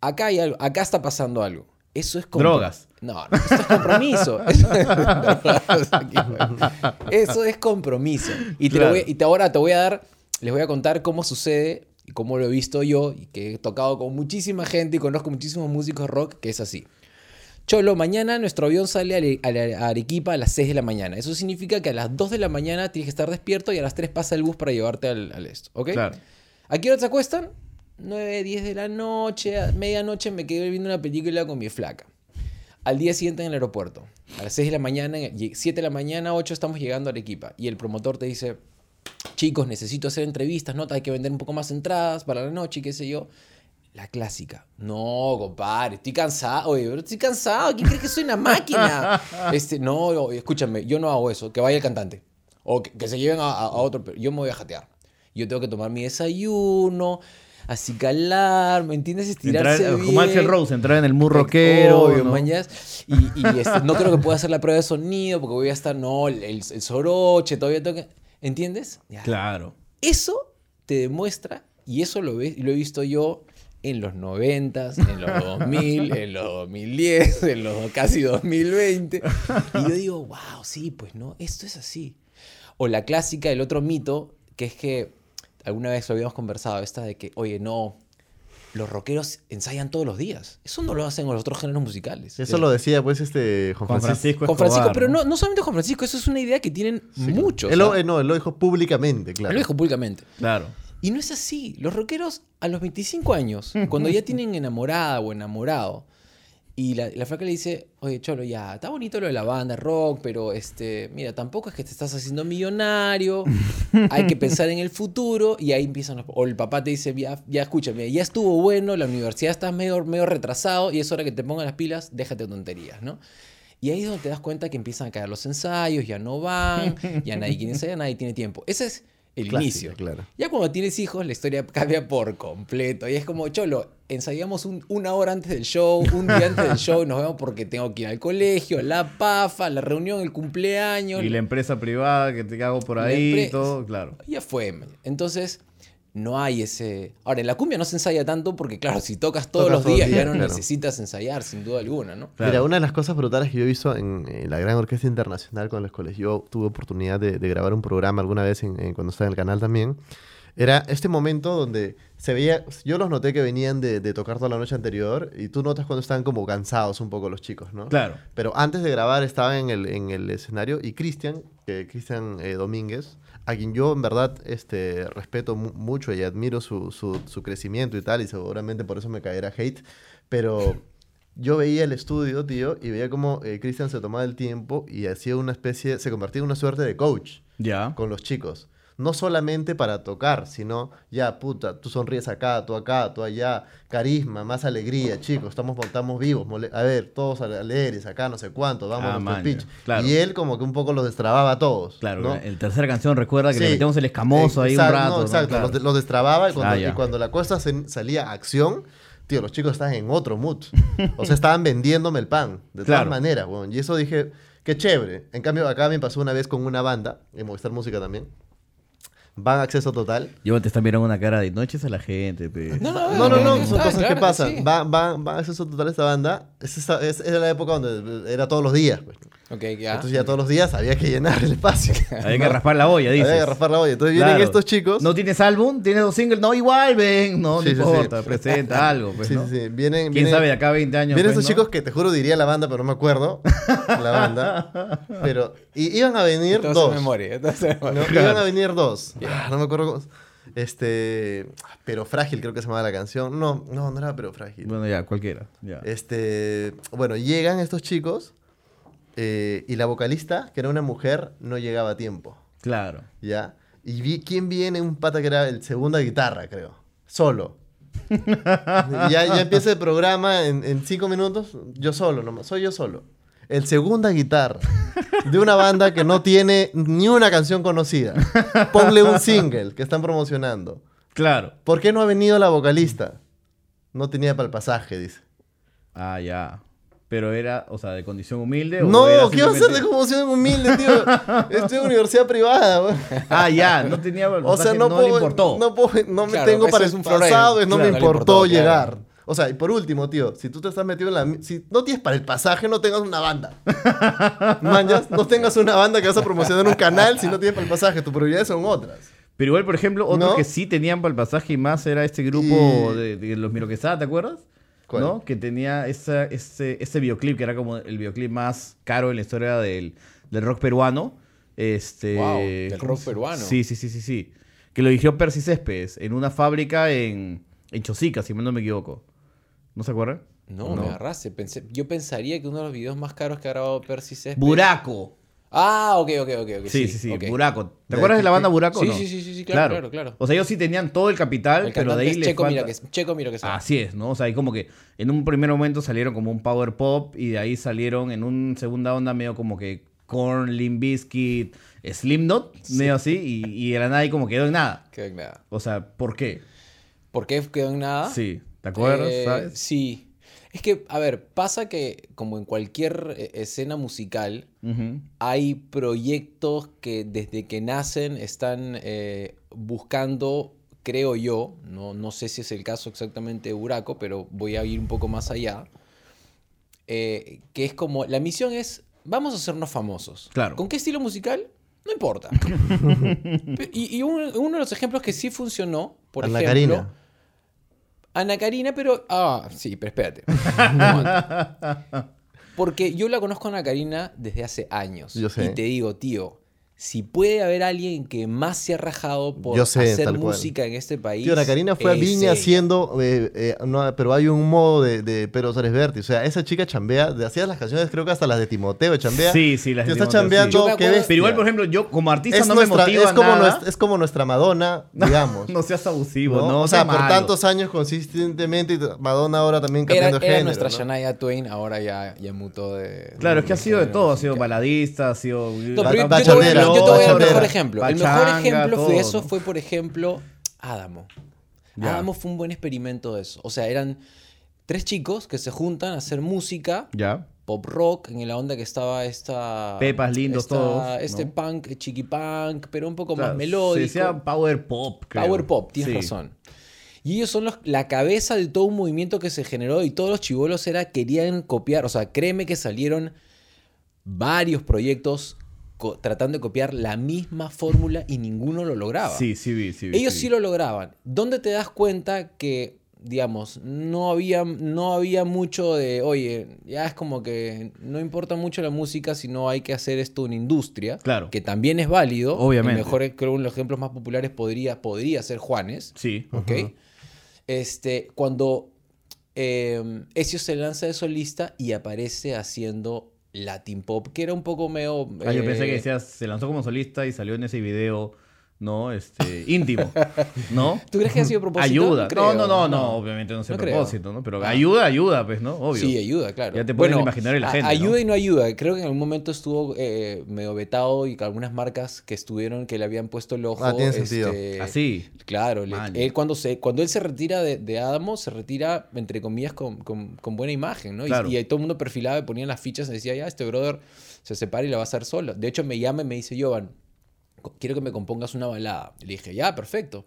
S3: acá hay algo, acá está pasando algo. Eso es
S1: Drogas.
S3: No, no, eso es compromiso. Eso, es compromiso. Y, te
S1: Claro.
S3: voy- y te- ahora te voy a dar, les voy a contar cómo sucede y cómo lo he visto yo y que he tocado con muchísima gente y conozco muchísimos músicos rock que es así. Cholo, mañana nuestro avión sale a Arequipa a las 6 de la mañana. Eso significa que a las 2 de la mañana tienes que estar despierto y a las 3 pasa el bus para llevarte al, al esto, ¿ok?
S1: Claro.
S3: ¿A qué hora se acuestan? 9, 10 de la noche, a medianoche me quedé viendo una película con mi flaca. Al día siguiente en el aeropuerto, a las 6 de la mañana, 7 de la mañana, 8 estamos llegando a Arequipa. Y el promotor te dice, chicos, necesito hacer entrevistas, ¿no? Hay que vender un poco más entradas para la noche y qué sé yo. La clásica. No, compadre, estoy cansado. Oye, pero estoy cansado. ¿Quién crees que soy una máquina? Este, no, no, escúchame, yo no hago eso. Que vaya el cantante. O que, que se lleven a, a- a otro. pero Yo me voy a jatear. Yo tengo que tomar mi desayuno, acicalar, ¿me entiendes?
S1: Entrar,
S3: Estirarse bien.
S1: como Axel Rose, entrar en el mood rockero.
S3: Obvio,
S1: ¿no?
S3: mañas. Y, y, este, no creo que pueda hacer la prueba de sonido porque voy a estar, no, el, el soroche, todavía que... ¿Entiendes? Ya.
S1: Claro.
S3: Eso te demuestra, y eso lo he visto yo en los 90, en los 2000, en los 2010, en los casi 2020. Y yo digo, wow, sí, pues no, esto es así. O la clásica, el otro mito, que es que alguna vez lo habíamos conversado, esta de que, oye, no, los rockeros ensayan todos los días. Eso no lo hacen los otros géneros musicales.
S2: Eso lo decía pues este Juan
S1: Juan
S2: Francisco.
S1: Francisco
S3: Juan Francisco,
S1: Escobar,
S3: pero no, no solamente Juan Francisco, eso es una idea que tienen muchos.
S2: Él lo, eh, no, él lo dijo públicamente, claro.
S3: Él lo dijo públicamente.
S1: Claro.
S3: Y no es así. Los rockeros a los 25 años, cuando ya tienen enamorada o enamorado, y la, la flaca le dice, oye, Cholo, ya, está bonito lo de la banda rock, pero este, mira, tampoco es que te estás haciendo millonario, hay que pensar en el futuro, y ahí empiezan los... O el papá te dice, ya, ya escúchame, ya estuvo bueno, la universidad está medio, medio retrasado, y es hora que te pongan las pilas, déjate tonterías, ¿no? Y ahí es donde te das cuenta que empiezan a caer los ensayos, ya no van, ya nadie quiere ensayar, nadie tiene tiempo. Ese es el
S2: Clásica,
S3: inicio.
S2: claro.
S3: Ya cuando tienes hijos, la historia cambia por completo. Y es como, cholo, ensayamos un- una hora antes del show, un día antes del show, nos vemos porque tengo que ir al colegio, la pafa, la reunión, el cumpleaños.
S1: Y la empresa privada que te hago por ahí,
S3: empresa.
S1: todo, claro.
S3: Ya fue. man. Entonces, no hay ese... Ahora, en la cumbia no se ensaya tanto porque, claro, si tocas todos
S2: Tocas
S3: los días,
S2: día,
S3: ya no
S2: claro.
S3: necesitas ensayar, sin duda alguna, ¿no?
S1: Claro.
S2: Mira, una de las cosas brutales que yo he visto en, eh, la gran orquesta internacional con los cuales yo tuve oportunidad de, de grabar un programa alguna vez en- en- cuando estaba en el canal también, era este momento donde se veía, yo los noté que venían de, de tocar toda la noche anterior y tú notas cuando estaban como cansados un poco los chicos, ¿no?
S1: Claro.
S2: Pero antes de grabar estaba en el, en el escenario y Cristian, que Cristian eh, Domínguez, a quien yo en verdad este, respeto mu- mucho y admiro su, su- su crecimiento y tal, y seguramente por eso me caerá hate, pero yo veía el estudio, tío, y veía como eh, Cristian se tomaba el tiempo y hacía una especie, se convertía en una suerte de coach
S1: Ya.
S2: con los chicos. No solamente para tocar, sino ya, puta, tú sonríes acá, tú acá, tú allá, carisma, más alegría, chicos, estamos, estamos vivos, a ver, todos alegres, acá no sé cuánto, vamos
S1: Ah,
S2: a nuestro
S1: man,
S2: pitch.
S1: claro.
S2: Y él como que un poco los destrababa a todos.
S1: Claro,
S2: ¿no?
S1: el tercera canción recuerda que le
S2: Sí,
S1: metemos el escamoso ahí un rato.
S2: no,
S1: ¿no?
S2: exacto,
S1: Claro.
S2: los, de- los destrababa y cuando,
S1: Ah,
S2: y cuando la cosa se- salía acción, tío, los chicos estaban en otro mood. O sea, estaban vendiéndome el pan, de
S1: Claro.
S2: todas maneras, weón. Y eso dije, qué chévere. En cambio, acá me pasó una vez con una banda, en Movistar Música también. Van acceso total.
S1: Yo te están mirando una cara de noches a la gente, pe.
S3: No, no,
S2: No, no, no,
S3: está,
S2: son cosas
S3: claro
S2: que pasan.
S3: sí.
S2: Va, va, va acceso total esta banda. Es esa- es- era la época donde era todos los días. pues.
S3: Ok, ya.
S2: Entonces ya todos los días había que llenar el espacio.
S1: Hay que raspar la olla, dices.
S2: Había que raspar la olla. Entonces vienen
S1: Claro.
S2: estos chicos.
S1: ¿No tienes álbum? ¿Tienes dos singles? No, igual, ven. No,
S2: Sí,
S1: no
S2: sí.
S1: importa. Presenta algo, pues,
S2: sí,
S1: ¿no?
S2: sí, sí. Vienen,
S1: ¿Quién
S2: vienen-
S1: sabe de acá a 20 años?
S2: Vienen
S1: pues,
S2: estos
S1: ¿no?
S2: chicos que te juro diría la banda, pero no me acuerdo. la banda. Pero y, iban a venir dos.
S3: memoria. memoria.
S2: No,
S1: Claro.
S2: Iban a venir dos. Ah, no me acuerdo cómo. Este. Pero frágil, creo que se llamaba la canción. No, no, no era pero frágil.
S1: Bueno, ya, cualquiera. Ya.
S2: Este. Bueno, llegan estos chicos. eh, y la vocalista, que era una mujer, no llegaba a tiempo.
S1: Claro.
S2: ¿Ya? Y vi, ¿quién viene? Un pata que era el segunda guitarra, creo. Solo. ya, ya empieza el programa en, en cinco minutos. Yo solo, nomás. Soy yo solo. El segunda guitarra. De una banda que no tiene ni una canción conocida. Ponle un single que están promocionando.
S1: Claro.
S2: ¿Por qué no ha venido la vocalista? No tenía para el pasaje, dice.
S1: Ah, ya. Pero era, o sea, de condición humilde. o
S2: No,
S1: era
S2: ¿qué va a ser de conmoción humilde, tío? Estoy en universidad privada, güey.
S1: Ah, ya. No tenía.
S2: O sea, no,
S1: no
S2: puedo,
S1: le importó.
S2: No, puedo- no me
S3: Claro,
S2: tengo para
S3: es
S2: el pasado y no
S3: Claro,
S2: me
S3: no
S2: importó
S3: claro.
S2: O sea, y por último, tío, si tú te estás metido en la... Si no tienes para el pasaje, no tengas una banda. Mañas, no tengas una banda que vas a promocionar en un canal si no tienes para el pasaje. Tus prioridades son otras.
S1: Pero igual, por ejemplo, otros
S2: ¿No?
S1: que sí tenían para el pasaje y más era este grupo
S2: Y-
S1: de, de los Miro Quesada, ¿te acuerdas?
S2: ¿Cuál?
S1: ¿No? Que tenía esa, ese, ese videoclip, que era como el videoclip más caro en la historia del, del rock peruano. Este,
S3: Wow, del
S1: ¿cómo
S3: rock peruano.
S1: Sí, sí, sí, sí, sí. Que lo dirigió Percy Céspedes en una fábrica en, en Chosica, si mal no me equivoco. ¿No se acuerdan?
S3: No, me agarraste. Pensé, yo pensaría que uno de los videos más caros que ha grabado Percy Céspedes-
S1: Buraco.
S3: Ah, ok, ok, ok. ok,
S1: Sí, sí, sí. Buraco. ¿Te
S2: ¿De
S1: acuerdas de la banda? Buraco? o
S3: Sí,
S1: no?
S3: sí, sí, sí, sí, claro, claro, claro.
S1: O sea, ellos sí tenían todo el capital,
S3: El
S1: pero de ahí
S3: es
S1: les
S3: Checo,
S1: falta-
S3: mira que, Checo mira que sea.
S1: Así es, ¿no? O sea, y como que en un primer momento salieron como un power pop y de ahí salieron en un segunda onda medio como que Korn, Limp Bizkit, Slipknot, medio así, y, y de la nada ahí como quedó en nada.
S3: Quedó en nada.
S1: O sea, ¿por qué?
S3: ¿Por qué quedó en nada?
S1: Sí, ¿te acuerdas?
S3: Eh,
S1: ¿Sabes?
S3: Sí. Es que, a ver, pasa que como en cualquier eh, escena musical,
S1: Ujú.
S3: hay proyectos que desde que nacen están eh, buscando creo yo, no, no sé si es el caso exactamente de Buraco, pero voy a ir un poco más allá, eh, que es como, la misión es, vamos a hacernos famosos.
S1: Claro.
S3: ¿Con qué estilo musical? No importa. y y un- uno de los ejemplos que sí funcionó, por ejemplo...
S2: Karina.
S3: Ana Karina, pero... Ah, sí, pero espérate. Porque yo la conozco a Ana Karina desde hace años.
S2: Yo sé.
S3: Y te digo, tío, si puede haber alguien que más se ha rajado por
S2: sé,
S3: hacer
S2: cual.
S3: música en este país...
S2: Tío, Ana Karina fue a Viña
S3: ella.
S2: haciendo, eh, eh, no, pero hay un modo de, de Pedro Suárez Vértiz. O sea, esa chica chambea, de, hacía las canciones, creo que hasta las de Timoteo chambea.
S1: Sí, sí, las de
S2: está
S1: Timoteo,
S2: chambeando,
S1: sí.
S3: Acuerdo-.
S1: Pero igual, por ejemplo, yo como artista
S2: es,
S1: no
S2: nuestra,
S1: me motiva
S2: es, como
S1: nada.
S2: nuestra, es como nuestra Madonna, digamos.
S1: no seas abusivo,
S2: ¿no?
S1: ¿no?
S2: o sea, por
S1: malo.
S2: tantos años consistentemente, Madonna ahora también cambiando
S3: era
S2: género.
S3: nuestra
S2: ¿no?
S3: Shania Twain, ahora ya, ya mutó de...
S1: Claro, es que ha sido de todo. Ha sido baladista, ha sido...
S3: Yo, te voy a- dar el mejor ejemplo. El mejor ejemplo
S1: todo,
S3: fue eso fue, por ejemplo, Adamo. Adamo fue un buen experimento de eso. O sea, eran tres chicos que se juntan a hacer música,
S1: Ya.
S3: pop rock, en la onda que estaba esta...
S1: Pepas lindos
S3: esta-
S1: todos,
S3: Este
S1: ¿no?
S3: punk, chiqui punk, pero un poco
S1: O sea,
S3: más melódico.
S1: Se decía power pop, creo.
S3: Power pop, tienes
S1: Sí.
S3: razón. Y ellos son los- la cabeza de todo un movimiento que se generó y todos los chivolos era, querían copiar, o sea, créeme que salieron varios proyectos tratando de copiar la misma fórmula y ninguno lo lograba.
S1: Sí, sí vi, sí vi.
S3: Ellos sí lo lograban. ¿Dónde te das cuenta que, digamos, no había, no había mucho de, oye, ya es como que no importa mucho la música, sino hay que hacer esto una industria?
S1: Claro.
S3: Que también es válido.
S1: Obviamente.
S3: El mejor, creo que uno de los ejemplos más populares podría, podría ser Juanes.
S1: Sí.
S3: ¿Ok? Este, cuando eh, Ezio se lanza de solista y aparece haciendo Latin Pop, que era un poco medio...
S1: Ah, yo pensé que
S3: eh,
S1: decías, se lanzó como solista y salió en ese video, ¿no? Este, íntimo, ¿no?
S3: ¿Tú crees que ha sido a propósito?
S1: Ayuda. No,
S3: creo,
S1: no, no, no, obviamente no sé a
S3: No creo.
S1: propósito, ¿no? Pero
S3: Ah.
S1: ayuda, ayuda, pues, ¿no? Obvio.
S3: Sí, ayuda, claro.
S1: Ya te el imaginario de la gente, ¿no?
S3: Ayuda y no ayuda. Creo que en algún momento estuvo eh, medio vetado y que algunas marcas que estuvieron, que le habían puesto el ojo.
S2: Ah, tiene sentido.
S3: este,
S1: Así.
S3: Claro, le-
S1: Man.
S3: él cuando, se, cuando él se retira de, de Adamo, se retira, entre comillas, con, con- con buena imagen, ¿no? Y-
S1: Claro.
S3: Y, ahí todo el mundo perfilaba y ponían las fichas y decía, ya, este brother se separa y la va a hacer solo. De hecho, me llama y me dice, Jovan, quiero que me compongas una balada. Le dije, ya, perfecto.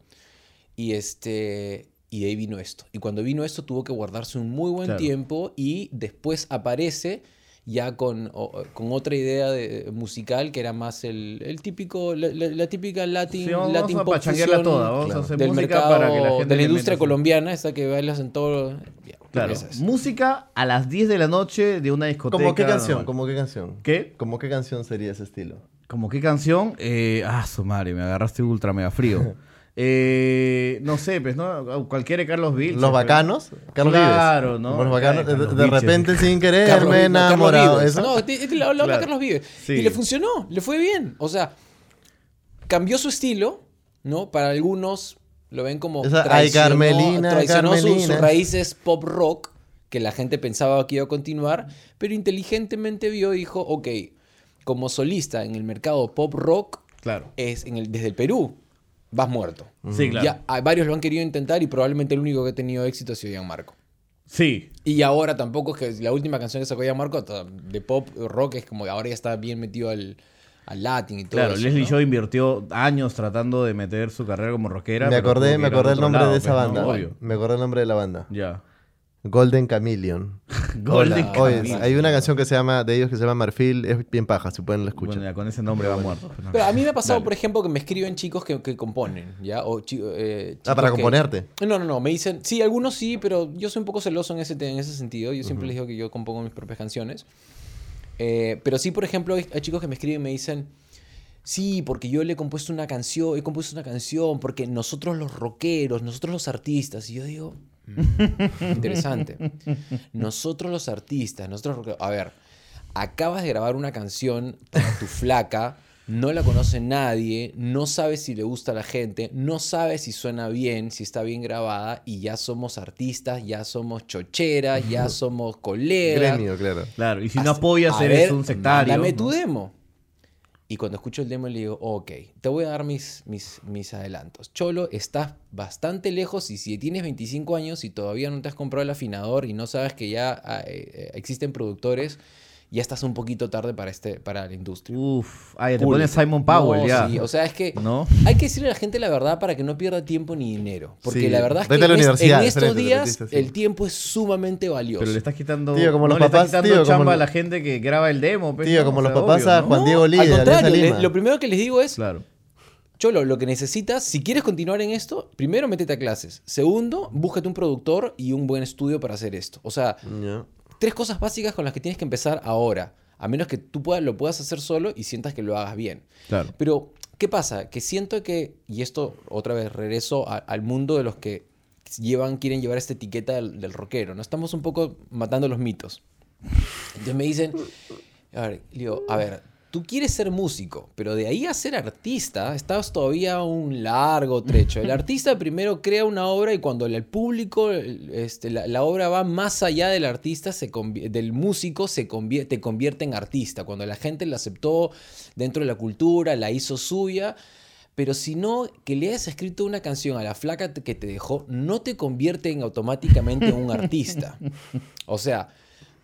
S3: Y este... Y de ahí vino esto. Y cuando vino esto tuvo que guardarse un muy buen
S1: Claro.
S3: tiempo y después aparece ya con, o- con otra idea de, musical que era más el, el típico, la, la- la típica Latin,
S1: Sí, vamos
S3: Latin
S1: a
S3: pop fusión
S1: toda, vamos a hacer
S3: del
S1: música
S3: mercado,
S1: para que la gente
S3: de la industria colombiana, esa que bailas en todo. ya,
S1: Claro.
S3: es.
S1: Música a las 10 de la noche de una discoteca.
S2: ¿Cómo qué canción? ¿Cómo qué canción?
S1: ¿Qué?
S2: ¿Cómo qué canción sería ese estilo?
S1: ¿Cómo qué canción? Eh, ah, su madre, me agarraste ultra mega frío. Eh, no sé, pues, ¿no? Cualquiera de Carlos Vilches.
S2: ¿Los
S1: pues.
S2: bacanos? Carlos
S1: Claro,
S2: Vives.
S1: ¿no?
S2: Los bacanos.
S1: Ay,
S2: De, repente sin querer
S3: Carlos
S2: me he enamorado.
S3: No, te- te- lo habla
S1: Claro.
S3: Carlos Vives.
S1: Sí.
S3: Y le funcionó, le fue bien. O sea, cambió su estilo, ¿no? Para algunos lo ven como
S2: Esa, ay,
S3: traicionó-
S2: Carmelina,
S3: traicionó su-
S2: Carmelina.
S3: sus raíces pop rock, que la gente pensaba que iba a continuar, pero inteligentemente vio y dijo, ok, como solista en el mercado pop rock,
S1: Claro.
S3: es en el, desde el Perú, vas muerto.
S1: Sí, claro.
S3: Ya, hay varios lo han querido intentar y probablemente el único que ha tenido éxito ha sido Gianmarco.
S1: Sí.
S3: Y ahora tampoco es que la última canción que sacó Gianmarco de pop rock es como que ahora ya está bien metido al, al latin y todo
S1: Claro,
S3: eso,
S1: Leslie
S3: ¿no?
S1: Shaw invirtió años tratando de meter su carrera como rockera.
S2: Me acordé, me acordé el nombre
S1: lado,
S2: de esa
S1: pues, ¿no?
S2: banda.
S1: Obvio.
S2: Me acordé el nombre de la banda.
S1: Ya.
S2: Golden Chameleon.
S1: Golden
S2: Hola. Oye,
S1: Chameleon.
S2: hay una canción que se llama, de ellos que se llama Marfil, es bien paja, si pueden la escuchar.
S1: Bueno, ya con ese nombre va muerto. no.
S3: Pero a mí me ha pasado,
S1: Dale.
S3: por ejemplo, que me escriben chicos que, que componen, ¿ya? O chi- eh,
S2: ah, para
S3: chicos que-
S2: componerte.
S3: No, no, no. Me dicen, sí, algunos sí, pero yo soy un poco celoso en ese, en ese sentido. Yo siempre les digo que yo compongo mis propias canciones. Eh, pero sí, por ejemplo, hay, hay chicos que me escriben y me dicen, sí, porque yo le he compuesto una canción, he compuesto una canción, porque nosotros los rockeros, nosotros los artistas. Y yo digo, "Mm, interesante. Nosotros los artistas, nosotros. A ver, acabas de grabar una canción para tu flaca. No la conoce nadie, no sabes si le gusta a la gente, no sabes si suena bien, si está bien grabada y ya somos artistas, ya somos chocheras, ya somos colegas.
S2: Gremio, claro.
S1: Claro, y si no apoyas,
S3: a
S1: eres
S3: ver,
S1: un sectario.
S3: Dame
S1: ¿no?
S3: tu demo. Y cuando escucho el demo le digo, ok, te voy a dar mis, mis, mis adelantos. Cholo, estás bastante lejos y si tienes 25 años y todavía no te has comprado el afinador y no sabes que ya ah, eh, eh, existen productores, ya estás un poquito tarde para, este, para la industria.
S1: Uf, te pones Simon Powell
S3: No,
S1: ya.
S3: sí, o sea, es que
S1: ¿No?
S3: hay que decirle a la gente la verdad para que no pierda tiempo ni dinero. Porque
S2: Sí,
S3: la verdad es que en, es- estos
S2: frente,
S3: días
S2: sí.
S3: el tiempo es sumamente valioso.
S1: Pero le estás quitando.
S2: Tío, como
S1: no
S2: los
S1: le estás quitando
S2: tío, como
S1: chamba a la gente que graba el demo. pues,
S2: Tío,
S1: ¿no?
S2: como
S1: O
S2: los papás
S1: obvio,
S2: a
S1: ¿no?
S2: Juan Diego Lee
S3: Al contrario, le- lo primero que les digo es,
S1: Claro.
S3: Cholo, lo que necesitas, si quieres continuar en esto, primero métete a clases. Segundo, búscate un productor y un buen estudio para hacer esto. O sea. Tres cosas básicas con las que tienes que empezar ahora. A menos que tú puedas, lo puedas hacer solo y sientas que lo hagas bien.
S1: Claro.
S3: Pero, ¿qué pasa? Que siento que, y esto otra vez regreso a- al mundo de los que llevan, quieren llevar esta etiqueta del, del rockero, ¿no? Estamos un poco matando los mitos. Entonces me dicen, a ver, digo, a ver, tú quieres ser músico, pero de ahí a ser artista, estás todavía un largo trecho. El artista primero crea una obra y cuando el público, este, la, la obra va más allá del artista, se del músico, se convierte, te convierte en artista. Cuando la gente la aceptó dentro de la cultura, la hizo suya. Pero si no, que le hayas escrito una canción a la flaca que te dejó, no te convierte en automáticamente en un artista. O sea,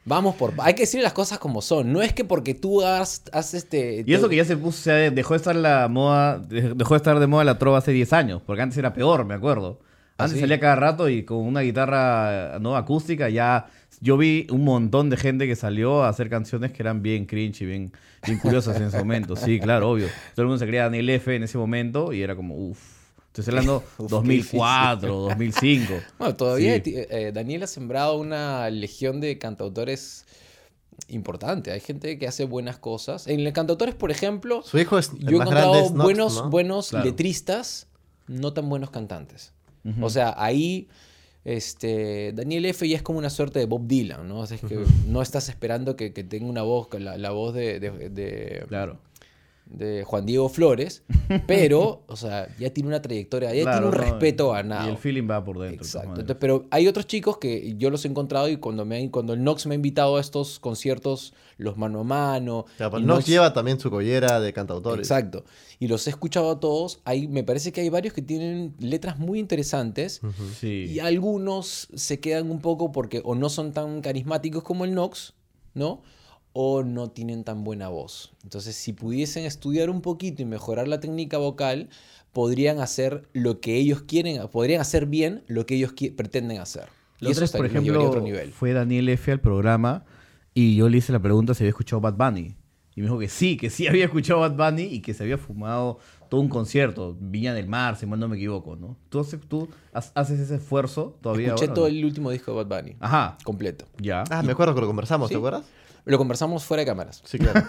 S3: vamos por... Hay que decir las cosas como son. No es que porque tú has, has este...
S1: Y eso que ya se puso, se dejó de estar la moda, de- dejó de estar de moda la trova hace 10 años, porque antes era peor, me acuerdo.
S3: ¿Ah,
S1: Antes
S3: sí?
S1: salía cada rato y con una guitarra no acústica ya yo vi un montón de gente que salió a hacer canciones que eran bien cringe y bien, bien curiosas en ese momento. Sí, claro, obvio. Todo el mundo se creía Daniel F en ese momento y era como, uff. Estoy hablando
S3: Uf, qué
S1: 2004, 2005.
S3: Bueno, todavía
S1: Sí.
S3: ti- eh, Daniel ha sembrado una legión de cantautores importante. Hay gente que hace buenas cosas. En los cantautores, por ejemplo,
S2: Su hijo es el
S3: yo he encontrado buenos,
S2: ¿no?
S3: buenos
S1: Claro.
S3: letristas, no tan buenos cantantes. O sea, ahí este, Daniel F. ya es como una suerte de Bob Dylan, ¿no? O sea, es que no estás esperando que, que tenga una voz, la, la voz de, de- de-
S1: Claro.
S3: De Juan Diego Flores, pero, o sea, ya tiene una trayectoria, ya
S1: Claro,
S3: tiene un
S1: no,
S3: respeto ganado.
S1: Y el feeling va por dentro.
S3: Exacto. Entonces, pero hay otros chicos que yo los he encontrado y cuando, me, han- cuando el Nox me ha invitado a estos conciertos, los mano a mano.
S2: Ya, pues
S3: y
S2: Nox lleva también su collera de cantautores.
S3: Exacto. Y los he escuchado a todos. Hay, me parece que hay varios que tienen letras muy interesantes.
S1: Sí.
S3: Y algunos se quedan un poco porque o no son tan carismáticos como el Nox, ¿no? O no tienen tan buena voz. Entonces, si pudiesen estudiar un poquito y mejorar la técnica vocal, podrían hacer lo que ellos quieren, podrían hacer bien lo que ellos pretenden hacer.
S1: Vez, por ejemplo,
S3: otro nivel.
S1: fue Daniel F. al programa y yo le hice la pregunta si había escuchado Bad Bunny. Y me dijo que sí, que sí había escuchado Bad Bunny y que se había fumado todo un concierto, Viña del Mar, si mal no me equivoco, ¿no? ¿Tú, haces- tú ha- haces ese esfuerzo todavía
S3: Escuché
S1: ahora,
S3: todo
S1: no?
S3: el último disco de Bad Bunny.
S1: Ajá,
S3: Completo.
S1: ya.
S2: Ah, me acuerdo que lo conversamos,
S3: Sí.
S2: ¿te acuerdas?
S3: Lo conversamos fuera de cámaras.
S2: Sí, claro.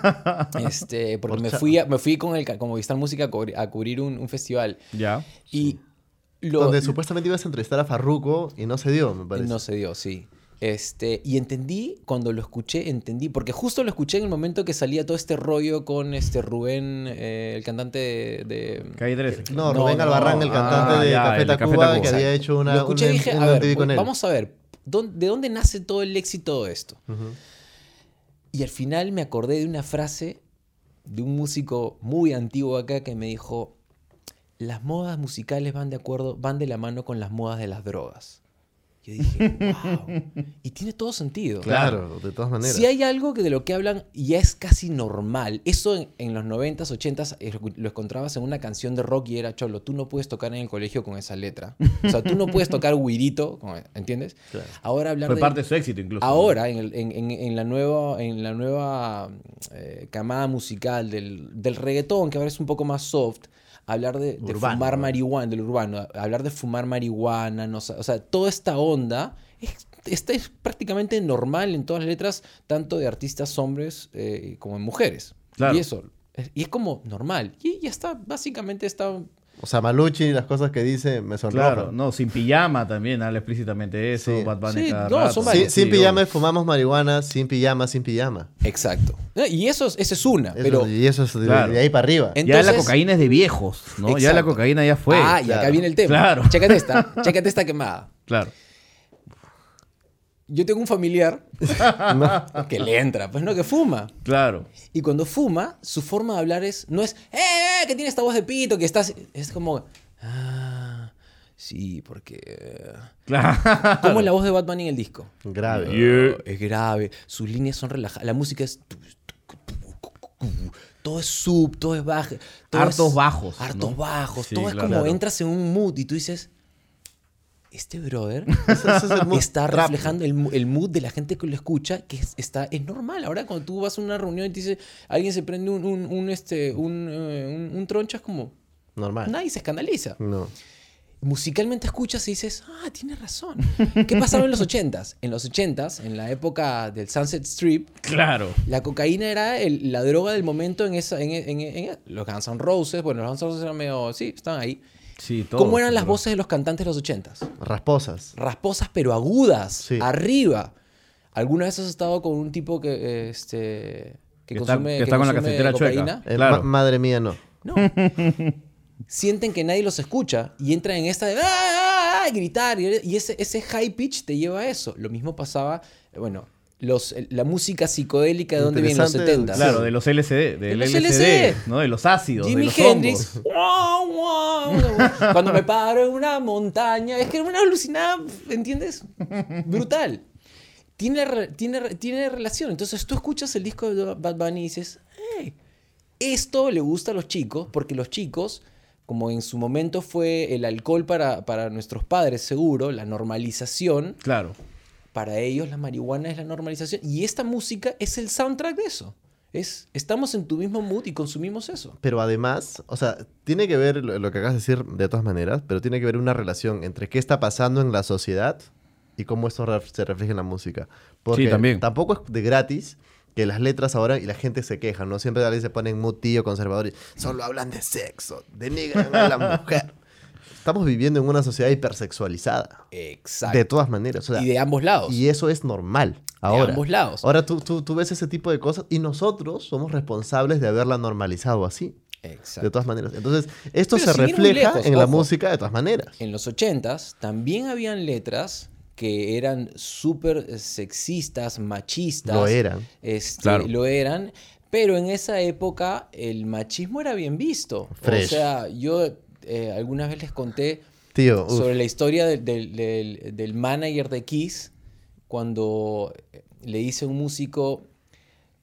S3: Este, porque
S2: Por
S3: me fui, a- me fui con el con Movistar Música a cubrir, a cubrir un, un festival.
S1: Ya.
S3: Y lo,
S2: Donde supuestamente ibas a entrevistar a Farruko y no se dio, me parece.
S3: No se dio, sí. Este, y entendí, cuando lo escuché, entendí, porque justo lo escuché en el momento que salía todo este rollo con este Rubén, eh, el cantante de... de-
S1: Calle 13.
S2: No,
S3: No,
S2: Rubén
S3: no,
S2: Albarrán, el
S3: ah,
S2: cantante de
S1: ya,
S2: Café Tacuba, que había hecho una,
S3: lo escuché
S2: un-
S3: y dije,
S2: un
S3: a ver, vamos a ver, ¿dónde- ¿de dónde nace todo el éxito de esto?
S2: Ujú.
S3: Y al final me acordé de una frase de un músico muy antiguo acá que me dijo, las modas musicales van de acuerdo, van de la mano con las modas de las drogas. Yo dije, wow. Y tiene todo sentido.
S2: Claro, de todas maneras.
S3: Si hay algo que de lo que hablan ya es casi normal, eso en, en los 90s, 80s eh, lo encontrabas en una canción de rock y era cholo, tú no puedes tocar en el colegio con esa letra. O sea, tú no puedes tocar guirito, ¿entiendes?
S2: Claro.
S3: Ahora hablar
S1: Fue
S3: de...
S1: parte de su éxito incluso.
S3: Ahora, en, el- en- en- en la nueva, en la nueva eh, camada musical del, del reggaetón, que ahora es un poco más soft, hablar de, de
S2: Urbano,
S3: fumar
S2: ¿no?
S3: marihuana, del urbano, hablar de fumar marihuana, no, o sea, toda esta onda es, esta es prácticamente normal en todas las letras, tanto de artistas hombres eh, como en mujeres.
S1: Claro.
S3: Y eso, es- y es como normal. Y ya está, básicamente está...
S2: O sea, Maluchi, las cosas que dice me sonrojan.
S1: Claro, no, sin pijama también habla explícitamente eso.
S2: Sí.
S1: Bad Bunny
S3: Sí,
S1: cada
S3: no,
S1: rato.
S3: son
S2: Sí,
S3: varios.
S2: sin
S1: Sí,
S2: pijama
S1: obvio.
S2: fumamos marihuana, sin pijama, sin pijama.
S3: Exacto. Y eso, es- esa es una,
S2: Eso-
S3: pero...
S2: y eso es de,
S1: Claro.
S2: de ahí para arriba.
S1: Ya la cocaína es de viejos, ¿no? Ya la cocaína ya fue.
S3: ah, y acá viene el tema.
S1: Claro.
S3: Chécate esta, chécate esta quemada.
S1: Claro.
S3: Yo tengo un familiar que le entra, pues no, que fuma.
S1: Claro.
S3: Y cuando fuma, su forma de hablar es, no es, ¡eh, eh! que tiene esta voz de pito, que estás, es como, ah, Sí, porque... eh,
S1: Claro.
S3: ¿Cómo es la voz de Bunny en el disco?
S2: Grave.
S1: Yeah.
S3: Es grave, sus líneas son relajadas, la música es... Todo es sub, todo es bajo.
S1: Hartos bajos,
S3: Hartos
S1: ¿no?
S3: bajos.
S1: Sí,
S3: todo es
S1: claro.
S3: como entras en un mood y tú dices... Este brother
S2: Ese- ese es el mood
S3: está reflejando el, el mood de la gente que lo escucha, que es, está, es normal. Ahora cuando tú vas a una reunión y te dice, alguien se prende un, un, un, este, un, eh, un- un troncha, es como,
S2: Normal.
S3: nadie se escandaliza.
S2: No.
S3: Musicalmente escuchas y dices, ah, tienes razón. ¿Qué pasaba en los 80s? En los 80s, en la época del Sunset Strip,
S1: Claro.
S3: la cocaína era el- la droga del momento en, esa, en, en- en- los Guns N' Roses. Bueno, los Guns N' Roses eran medio, sí, estaban ahí.
S1: Sí, todo.
S3: ¿Cómo eran las voces de los cantantes de los 80s?
S2: Rasposas.
S3: rasposas pero agudas,
S2: Sí.
S3: arriba. ¿Alguna vez has estado con un tipo que, este, que,
S1: Que está-
S3: consume,
S1: que está con la
S3: consume
S1: casetera chueca.
S3: cocaína?
S2: Eh,
S1: Claro.
S2: ma- madre mía, no.
S3: No. Sienten que nadie los escucha y entran en esta de "Ah, ah, ah", gritar y, y ese, ese high pitch te lleva a eso. Lo mismo pasaba, eh, bueno, los, eh, la música psicodélica de dónde vienen los
S2: Interesante
S3: 70
S1: Claro, de los LSD, del
S3: los
S1: LSD,
S3: LSD.
S1: ¿no? De los ácidos, de
S3: Jimi
S1: los
S3: Hendrix. guau, Cuando me paro en una montaña. Es que era una alucinada, ¿entiendes? Brutal. Tiene, tiene, tiene relación. Entonces tú escuchas el disco de Bad Bunny y dices, hey, esto le gusta a los chicos, porque los chicos, como en su momento fue el alcohol para, para nuestros padres, seguro, la normalización,
S1: Claro.
S3: Para ellos la marihuana es la normalización. Y esta música es el soundtrack de eso. Es, estamos en tu mismo mood y consumimos eso.
S2: Pero además, o sea, tiene que ver lo, lo que acabas de decir de todas maneras, pero tiene que ver una relación entre qué está pasando en la sociedad y cómo esto se refleja en la música. Porque
S1: también.
S2: tampoco es de gratis que las letras ahora y la gente se queja, ¿no? Siempre alguien se pone en mood tío conservador y solo hablan de sexo, denigran a la mujer. Estamos viviendo en una sociedad hipersexualizada.
S3: Exacto.
S2: De todas maneras. o sea,
S3: y de ambos lados.
S2: y eso es normal. Ahora,
S3: ambos lados.
S2: ahora tú, tú, tú ves ese tipo de cosas y nosotros somos responsables de haberla normalizado así.
S3: Exacto.
S2: De todas maneras. Entonces, esto
S3: Pero
S2: se refleja
S3: lejos,
S2: en la música de todas maneras.
S3: En los 80s también habían letras que eran súper sexistas, machistas.
S2: Lo eran.
S3: Este,
S1: Claro.
S3: Lo eran. Pero en esa época el machismo era bien visto.
S2: Fresh.
S3: O sea, yo eh, alguna vez les conté
S2: Tío,
S3: sobre la historia del, del- del- del manager de Kiss cuando le dice a un músico,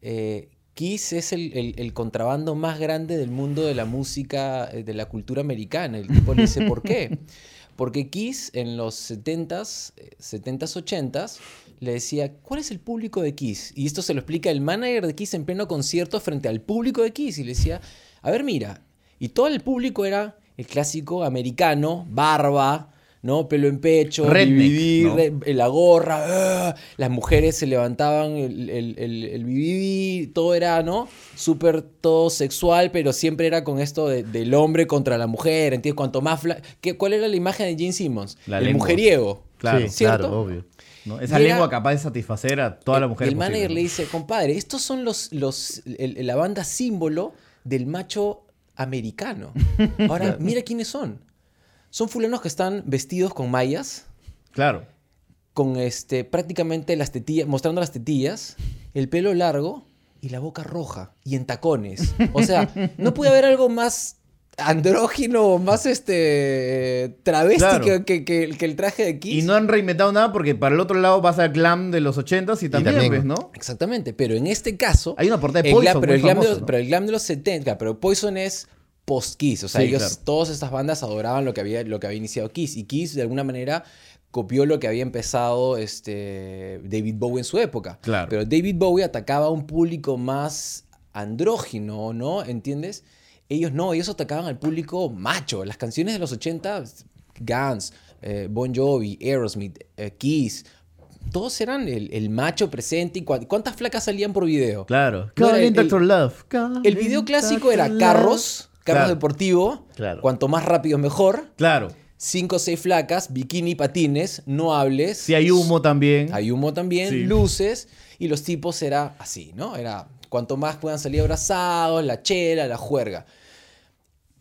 S3: eh, Kiss es el, el- el contrabando más grande del mundo de la música, eh, de la cultura americana. El tipo le dice, ¿por qué? Porque Kiss en los 70s, eh, 70s, 80s, le decía, ¿cuál es el público de Kiss? Y esto se lo explica el manager de Kiss en pleno concierto frente al público de Kiss. Y le decía, a ver, mira. Y todo el público era el clásico americano, barba, ¿no? Pelo en pecho,
S1: Redneck,
S3: re- la gorra, ¡ah! las mujeres se levantaban el, el, el, el todo era, ¿no? Súper todo sexual, pero siempre era con esto de- del hombre contra la mujer, ¿entiendes? Cuanto más... fla- ¿Qué, ¿Cuál era la imagen de Gene Simmons?
S1: La
S3: el
S1: lengua.
S3: mujeriego.
S1: Claro.
S2: sí, obvio.
S1: ¿no? Esa
S3: era-
S1: lengua capaz de satisfacer a todas las
S3: Y
S1: mujeres.
S3: el manager le dice, compadre, estos son los, los, la banda símbolo del macho americano. Ahora, mira quiénes son. Son fulanos que están vestidos con mallas,
S1: Claro.
S3: con este, prácticamente las tetillas, mostrando las tetillas, el pelo largo y la boca roja y en tacones. O sea, no puede haber algo más andrógino, más este travesti
S1: Claro.
S3: que, que- que- que el traje de Kiss.
S1: Y no han reinventado nada porque para el otro lado vas al glam de los 80s y también,
S2: también.
S1: pues, ¿no?
S3: Exactamente, pero en este caso.
S1: Hay una portada de Poison
S3: glam- pero, el los,
S1: ¿no?
S3: pero el glam de los 70, pero Poison es post-Kiss. O sea,
S1: Sí,
S3: ellos,
S1: claro.
S3: todas estas bandas adoraban lo que, había, lo que había iniciado Kiss. Y Kiss, de alguna manera, copió lo que había empezado este, David Bowie en su época.
S1: Claro.
S3: Pero David Bowie atacaba a un público más andrógino, ¿no? ¿Entiendes? Ellos no, ellos atacaban al público macho. Las canciones de los 80, Guns, eh, Bon Jovi, Aerosmith, eh, Kiss, todos eran el, el macho presente. ¿Y cuántas flacas salían por video?
S1: Claro.
S3: No, el-
S1: Dr. Love.
S3: El video clásico era carros, carros
S1: Claro.
S3: deportivos,
S2: Claro.
S3: cuanto más rápido mejor.
S1: Claro.
S3: Cinco o seis flacas, bikini, patines, no hables.
S1: Si hay humo también.
S3: Hay humo también,
S1: Sí.
S3: luces, y los tipos era así, ¿no? Era cuanto más puedan salir abrazados, la chela, la juerga.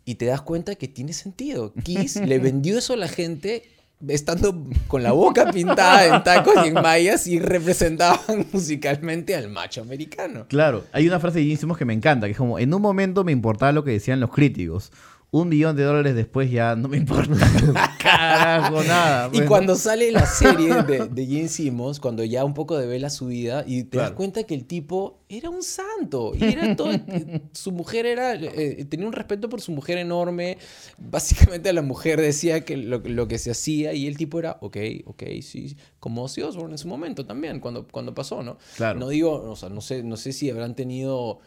S3: Y te das cuenta que tiene sentido. Kiss le vendió eso a la gente estando con la boca pintada en tacos y en mallas y representaban musicalmente al macho americano.
S1: Claro. Hay una frase de Simmons que me encanta, que es como, en un momento me importaba lo que decían los críticos. Un millón de dólares después ya no me importa. Carajo, nada.
S3: Y
S1: pues,
S3: cuando sale la serie de, de Gene Simmons, cuando ya un poco devela su vida y te das cuenta que el tipo era un santo. Y era todo. eh, su mujer era. eh, tenía un respeto por su mujer enorme. Básicamente la mujer decía que lo, lo que se hacía y el tipo era, ok, ok, sí. Como Ozzy Osbourne en su momento también, cuando, cuando pasó, ¿no?
S1: Claro.
S3: No digo, o sea, no sé, no sé si habrán tenido.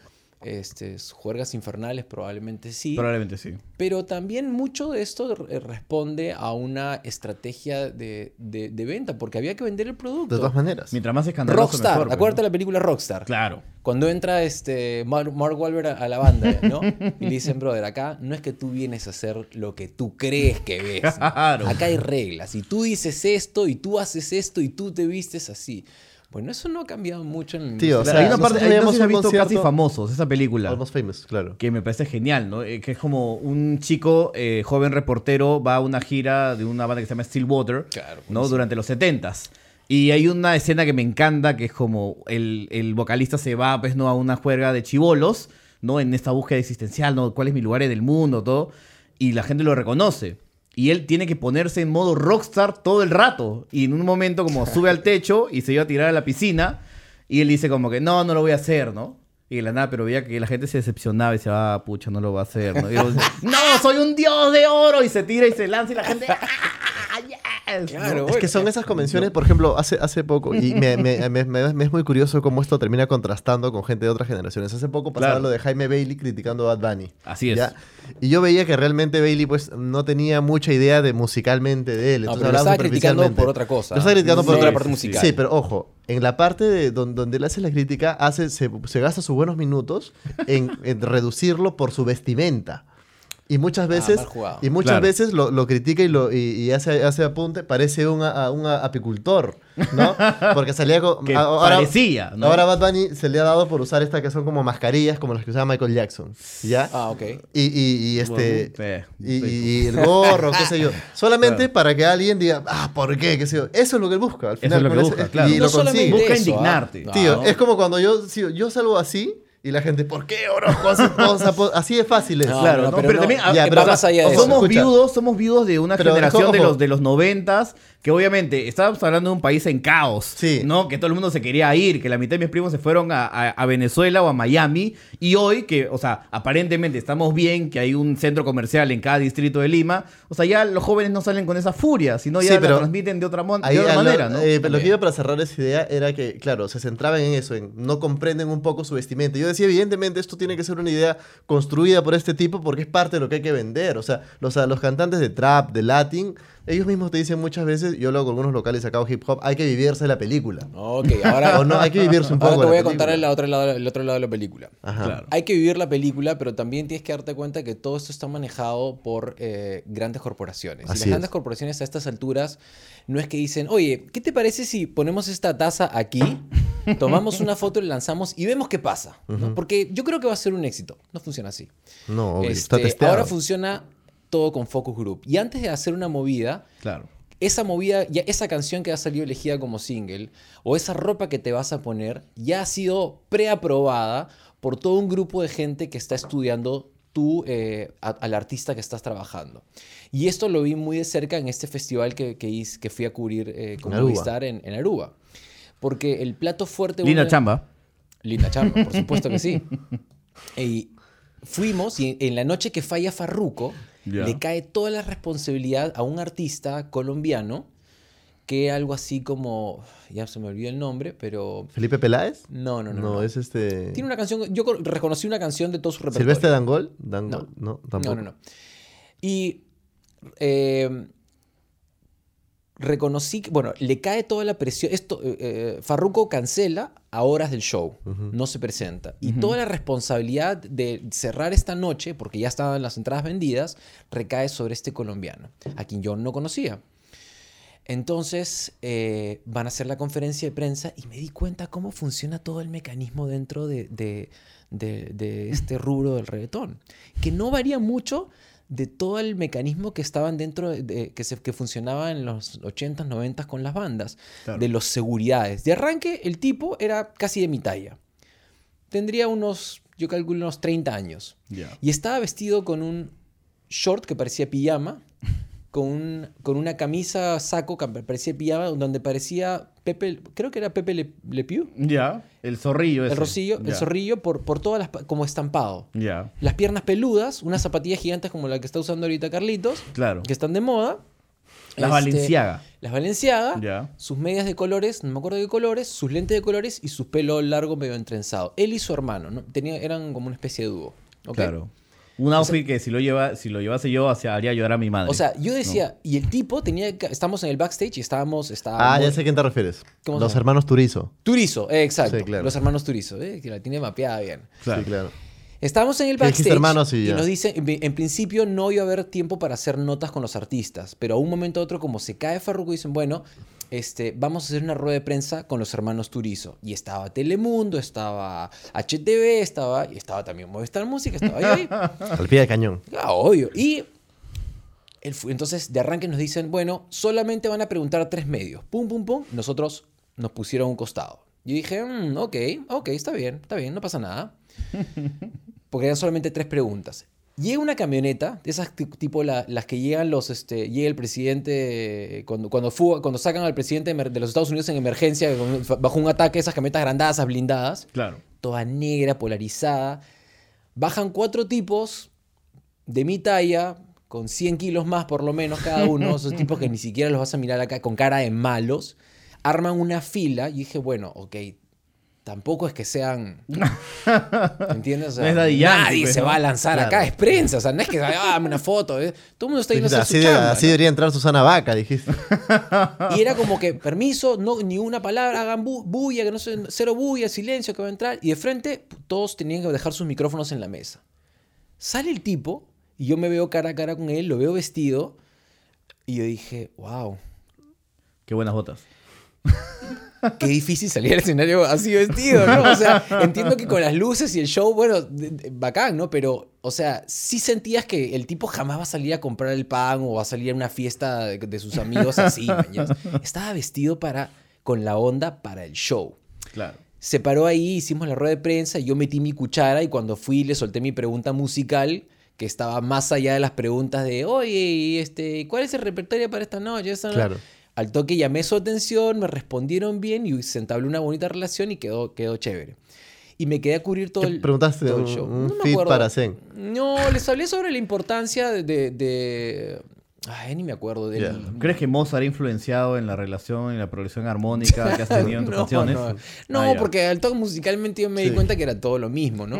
S3: Este, juergas infernales, probablemente sí.
S1: Probablemente sí.
S3: Pero también mucho de esto eh, responde a una estrategia de, de- de venta, porque había que vender el producto.
S2: De todas maneras.
S1: Mientras más escandaloso,
S3: Rockstar,
S1: mejor, pues,
S3: acuérdate
S1: ¿no?
S3: de la película Rockstar.
S1: Claro.
S3: Cuando entra este Mark, Mark Wahlberg a, a la banda, ¿no? Y le dicen, brother, acá no es que tú vienes a hacer lo que tú crees que ves. ¿no?
S1: Claro.
S3: Acá hay reglas. Y tú dices esto, y tú haces esto, y tú te vistes así. Bueno, eso no ha cambiado mucho en el
S2: Tío, o sea,
S1: hay una parte, has
S2: un
S1: visto Casi Famosos, esa película.
S2: Almost Famous, claro.
S1: que me parece genial, ¿no? Eh, que es como un chico, eh, joven reportero, va a una gira de una banda que se llama Stillwater,
S3: Claro,
S1: ¿no? Durante los 70s. Y hay una escena que me encanta, que es como el, el vocalista se va, pues, ¿no? A una juerga de chivolos, ¿no? En esta búsqueda existencial, ¿no? ¿Cuál es mi lugar en el mundo, todo? Y la gente lo reconoce. Y él tiene que ponerse en modo rockstar todo el rato. Y en un momento como sube al techo y se iba a tirar a la piscina. Y él dice como que, no, no lo voy a hacer, ¿no? Y la nada, pero veía que la gente se decepcionaba y se ah, pucha, no lo va a hacer, ¿no? Y dice, no, soy un dios de oro. Y se tira y se lanza y la gente, ¡ah!
S3: Claro,
S1: ¿no?
S2: Es que son esas convenciones, por ejemplo, hace, hace poco, y me, me- me- me- me es muy curioso cómo esto termina contrastando con gente de otras generaciones. Hace poco pasaba
S1: Claro.
S2: lo de Jaime Bailey criticando a Bad Bunny.
S1: Así es.
S2: ¿ya? Y yo veía que realmente Bailey pues no tenía mucha idea de musicalmente de él.
S3: No,
S2: entonces
S3: pero lo estaba criticando por otra cosa.
S2: Lo estaba criticando por
S3: Sí,
S2: otra
S3: parte
S1: sí,
S3: musical.
S2: Sí, pero ojo, en la parte de don- donde él hace la crítica, hace, se, se gasta sus buenos minutos en, en reducirlo por su vestimenta. Y muchas veces,
S3: mal jugado.
S2: y muchas
S1: Claro.
S2: veces lo, lo critica y, lo, y, y hace, hace apunte, parece un, a- un apicultor, ¿no? Porque salía con...
S1: Que
S2: a- ahora,
S1: parecía, ¿no?
S2: ahora Bad Bunny se le ha dado por usar estas que son como mascarillas, como las que usaba Michael Jackson, ¿ya?
S3: Ah, ok.
S2: Y, y, y este...
S1: Bueno,
S2: Y,
S1: sí.
S2: y el gorro, qué sé yo. Solamente
S1: Claro.
S2: para que alguien diga, ah, ¿por qué? ¿Qué sé yo? Eso es lo que él busca. Al
S1: Eso
S2: final,
S1: es lo que
S2: ese-
S1: busca, claro.
S2: Y
S3: No
S2: lo consigue.
S1: Busca
S3: eso, ¿ah?
S1: indignarte.
S3: No,
S2: Tío,
S3: no.
S2: es como cuando yo, si yo salgo así y la gente, ¿por qué, Orozco? Sea, po- así de fácil es.
S3: No,
S1: Claro,
S3: no, pero
S1: pero,
S3: no,
S1: también
S2: ya,
S1: ah,
S2: pero
S1: sea,
S3: más allá de
S1: somos
S3: eso.
S2: Escucha.
S1: viudos, somos viudos de una
S2: Pero,
S1: generación de
S2: ojo.
S1: los de los noventas que obviamente estábamos hablando de un país en caos,
S2: Sí.
S1: ¿no? Que todo el mundo se quería ir, que la mitad de mis primos se fueron a, a- a Venezuela o a Miami y hoy que, o sea, aparentemente estamos bien, que hay un centro comercial en cada distrito de Lima, o sea, ya los jóvenes no salen con esa furia, sino ya
S2: Sí,
S1: la transmiten de otra, mon- de
S2: Ahí,
S1: otra
S2: a lo-
S1: manera, ¿no?
S2: eh, pero lo
S1: También.
S2: que iba para cerrar esa idea era que, claro, se centraban en eso, en no comprenden un poco su vestimenta. Yo decía, evidentemente, esto tiene que ser una idea construida por este tipo porque es parte de lo que hay que vender. O sea, los cantantes de trap, de latin, ellos mismos te dicen muchas veces, yo lo hago con algunos locales acá hip hop, hay que vivirse la película.
S3: Ok, ahora,
S2: O no, hay que vivirse un poco
S3: ahora te voy a contar el otro, lado, el otro lado de la película.
S2: Ajá.
S1: Claro.
S3: Hay que vivir la película, pero también tienes que darte cuenta que todo esto está manejado por eh, grandes corporaciones. y
S2: Así
S3: las grandes
S2: es.
S3: corporaciones a estas alturas no es que dicen, oye, ¿qué te parece si ponemos esta taza aquí, tomamos una foto, la lanzamos y vemos qué pasa? ¿no? Porque yo creo que va a ser un éxito. No funciona así.
S2: No, obvio,
S3: Este,
S2: está testeado.
S3: ahora funciona todo con focus group. Y antes de hacer una movida,
S1: Claro.
S3: esa movida, ya esa canción que ha salido elegida como single, o esa ropa que te vas a poner, ya ha sido preaprobada por todo un grupo de gente que está estudiando tú eh, a- al artista que estás trabajando. Y esto lo vi muy de cerca en este festival que, que, hice- que fui a cubrir eh, con. Movistar en, en Aruba. Porque el plato fuerte...
S1: Linda chamba.
S3: Linda chamba, por supuesto que sí. Y fuimos y en la noche que falla Farruko,
S1: Ya.
S3: le cae toda la responsabilidad a un artista colombiano que algo así como, ya se me olvidó el nombre, pero
S2: ¿Felipe Peláez?
S3: no, no, no.
S2: No,
S3: no.
S2: es este...
S3: Tiene una canción, yo co- reconocí una canción de todo su repertorio.
S2: ¿Silvestre Dangol? Dangol? No, tampoco.
S3: No, no, no. Y eh, reconocí, que, bueno, le cae toda la presión. Esto, eh, eh, Farruko cancela a horas del show, no se presenta. Y toda la responsabilidad de cerrar esta noche, porque ya estaban las entradas vendidas, recae sobre este colombiano, a quien yo no conocía. Entonces eh, van a hacer la conferencia de prensa y me di cuenta cómo funciona todo el mecanismo dentro de, de- de- de este rubro del reggaetón. Que no varía mucho de todo el mecanismo que estaban dentro, de, de- que, se, que funcionaba en los 80s, 90s con las bandas,
S1: Claro.
S3: de los seguridades. De arranque, el tipo era casi de mi talla. Tendría unos, yo calculo unos 30 años.
S1: Ya.
S3: Y estaba vestido con un short que parecía pijama, con, un- con una camisa, saco que parecía pijama, donde parecía Pepe, creo que era Pepe Le, Le Pew,
S1: Ya. El zorrillo ese.
S3: el rocillo, el zorrillo por, por todas las, como estampado.
S1: Ya.
S3: Las piernas peludas, unas zapatillas gigantes como la que está usando ahorita Carlitos,
S1: Claro.
S3: que están de moda.
S1: Las
S3: Este,
S1: Valenciaga.
S3: Las Valenciaga,
S1: Ya.
S3: sus medias de colores, no me acuerdo de qué colores, sus lentes de colores y su pelo largo medio entrenzado. Él y su hermano, ¿no? Tenía, eran como una especie de dúo.
S1: Claro. Un outfit que si lo lleva, si lo llevase yo, hacia, haría llorar a mi madre.
S3: O sea, yo decía, y el tipo tenía, que- estamos en el backstage y estábamos, estaba
S2: Ah, ya sé a quién te refieres.
S3: ¿Cómo se
S2: Los hermanos Turizo.
S3: Turizo, eh, exacto.
S2: Sí, claro.
S3: Los hermanos Turizo, eh, que la tiene mapeada bien.
S1: Claro.
S2: Sí, claro.
S3: Estábamos en el
S2: ¿Qué dijiste,
S3: backstage
S2: hermanos? Y
S3: y nos dicen, en, en principio no iba a haber tiempo para hacer notas con los artistas, pero a un momento u otro, como se cae Farruko, dicen, bueno, este, vamos a hacer una rueda de prensa con los hermanos Turizo. Y estaba Telemundo, estaba HTV, estaba, y estaba también Movistar Música, estaba ahí.
S2: Al pie del cañón.
S3: Ah, obvio. Y fu- entonces de arranque nos dicen, bueno, solamente van a preguntar tres medios. Pum, pum, pum. Nosotros nos pusieron a un costado. Yo dije, "Mm, ok, ok, está bien, está bien, no pasa nada. Porque eran solamente tres preguntas. Llega una camioneta, de esas ti- tipo la- las que llegan los, este, llega el presidente, cuando, cuando, fuga- cuando sacan al presidente de los Estados Unidos en emergencia, bajo un ataque, esas camionetas grandazas, blindadas
S1: Claro.
S3: toda negra, polarizada. Bajan cuatro tipos de mi talla, con 100 kilos más por lo menos cada uno, esos tipos que ni siquiera los vas a mirar acá con cara de malos, arman una fila y dije, bueno, ok, tampoco es que sean... ¿Entiendes? O sea,
S1: No es Yankee,
S3: nadie
S1: pues,
S3: se
S1: ¿no?
S3: va a lanzar
S2: Claro.
S3: acá, es prensa, o sea, no es que, ah, dame una foto, eh. todo el mundo está yendo a
S2: así,
S3: su
S2: de-
S3: chamba,
S2: así
S3: ¿no?
S2: debería entrar Susana Vaca, dijiste.
S3: Y era como que, permiso, no, ni una palabra, hagan bu- bulla, que no sé, cero bulla, silencio, que va a entrar. Y de frente, todos tenían que dejar sus micrófonos en la mesa. Sale el tipo, y yo me veo cara a cara con él, lo veo vestido, y yo dije, wow,
S1: Qué buenas botas.
S3: Qué difícil salir al escenario así vestido, ¿no? O sea, entiendo que con las luces y el show, bueno, bacán, ¿no? Pero, o sea, sí sentías que el tipo jamás va a salir a comprar el pan o va a salir a una fiesta de, de sus amigos así, mañas. Estaba vestido para, con la onda para el show.
S1: Claro.
S3: Se paró ahí, hicimos la rueda de prensa y yo metí mi cuchara y cuando fui le solté mi pregunta musical que estaba más allá de las preguntas de, oye, y este, ¿cuál es el repertorio para esta noche? No-". Al toque llamé su atención, me respondieron bien y se entabló una bonita relación y quedó, quedó chévere. Y me quedé a cubrir todo
S2: ¿Qué
S3: el,
S2: preguntaste?
S3: todo el
S2: ¿Un-
S3: show.
S2: un
S3: No me
S2: feed
S3: acuerdo.
S2: para Zen?
S3: No, les hablé sobre la importancia de... de, de- Ay, ni me acuerdo. Del,
S2: Ya.
S1: ¿Crees que Mozart ha influenciado en la relación y la progresión armónica que has tenido en tus
S3: no,
S1: canciones?
S3: No, no,
S1: Ah,
S3: porque al toque musicalmente yo me di cuenta que era todo lo mismo, ¿no?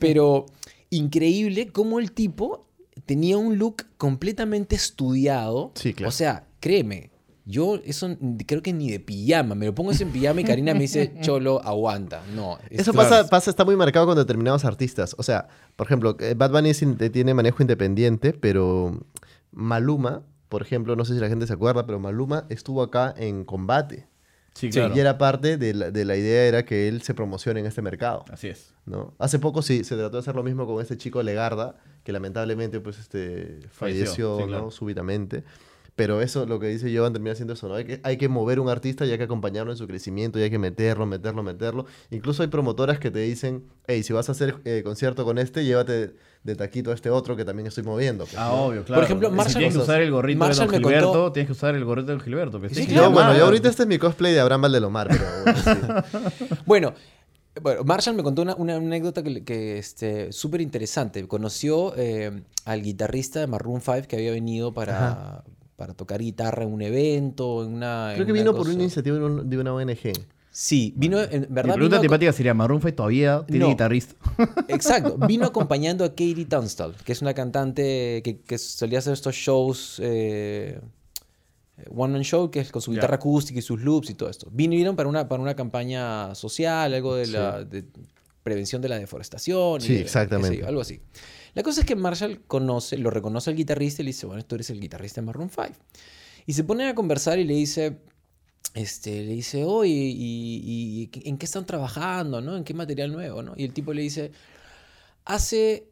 S3: Pero increíble cómo el tipo tenía un look completamente estudiado.
S2: Sí, claro.
S3: O sea, créeme, yo eso creo que ni de pijama. Me lo pongo eso en pijama y Karina me dice, Cholo, aguanta. No. es-
S2: Eso pasa, pasa, está muy marcado con determinados artistas. O sea, por ejemplo, eh, Bad Bunny es in- tiene manejo independiente, pero Maluma, por ejemplo, no sé si la gente se acuerda, pero Maluma estuvo acá en combate.
S1: Sí, claro.
S2: Y era parte de la, de la idea era que él se promocione en este mercado.
S1: Así es.
S2: ¿no? Hace poco sí se trató de hacer lo mismo con este chico Legarda, que lamentablemente pues este falleció,
S1: sí,
S2: ¿no?
S1: claro.
S2: súbitamente. Pero eso, lo que dice Jovan, termina siendo eso, ¿no? Hay que, hay que mover un artista y hay que acompañarlo en su crecimiento y hay que meterlo, meterlo, meterlo. Incluso hay promotoras que te dicen, hey, si vas a hacer eh, concierto con este, llévate de taquito a este otro que también estoy moviendo. pues,
S1: Ah,
S2: ¿no?
S1: obvio, claro.
S3: ejemplo,
S1: si
S3: Marshall-
S1: tienes que usar el gorrito
S3: Marshall
S1: de Don Gilberto,
S3: contó-
S1: tienes que usar el gorrito de Don Gilberto. pues,
S3: Sí, claro.
S2: Yo, bueno,
S1: llamar.
S2: yo ahorita este es mi cosplay de Abraham Valdelomar, pero bueno, sí.
S3: Bueno, bueno, Marshall me contó una, una anécdota que, que, este, súper interesante. Conoció eh, al guitarrista de Maroon 5 que había venido para, para tocar guitarra en un evento, en una...
S2: Creo
S3: en
S2: que
S3: una
S2: vino por
S3: cosa.
S2: una iniciativa de un- de una ONG.
S3: Sí, vino, en verdad...
S1: pregunta
S3: vino a-
S1: antipática sería, ¿Maroon 5 todavía tiene
S3: No.
S1: guitarrista?
S3: Exacto, vino acompañando a Katie Tunstall, que es una cantante que, que solía hacer estos shows, eh, One Man Show, que es con su guitarra acústica y sus loops y todo esto. Vinieron para una, para una campaña social, algo de la de prevención de la deforestación. y
S2: Sí,
S3: de- qué sé
S2: exactamente.
S3: yo, algo así. La cosa es que Marshall conoce, lo reconoce al guitarrista y le dice, bueno, tú eres el guitarrista de Maroon 5. Y se ponen a conversar y le dice, este, le dice, oye, ¿y, y en qué están trabajando? ¿no? ¿En qué material nuevo? ¿no? Y el tipo le dice, hace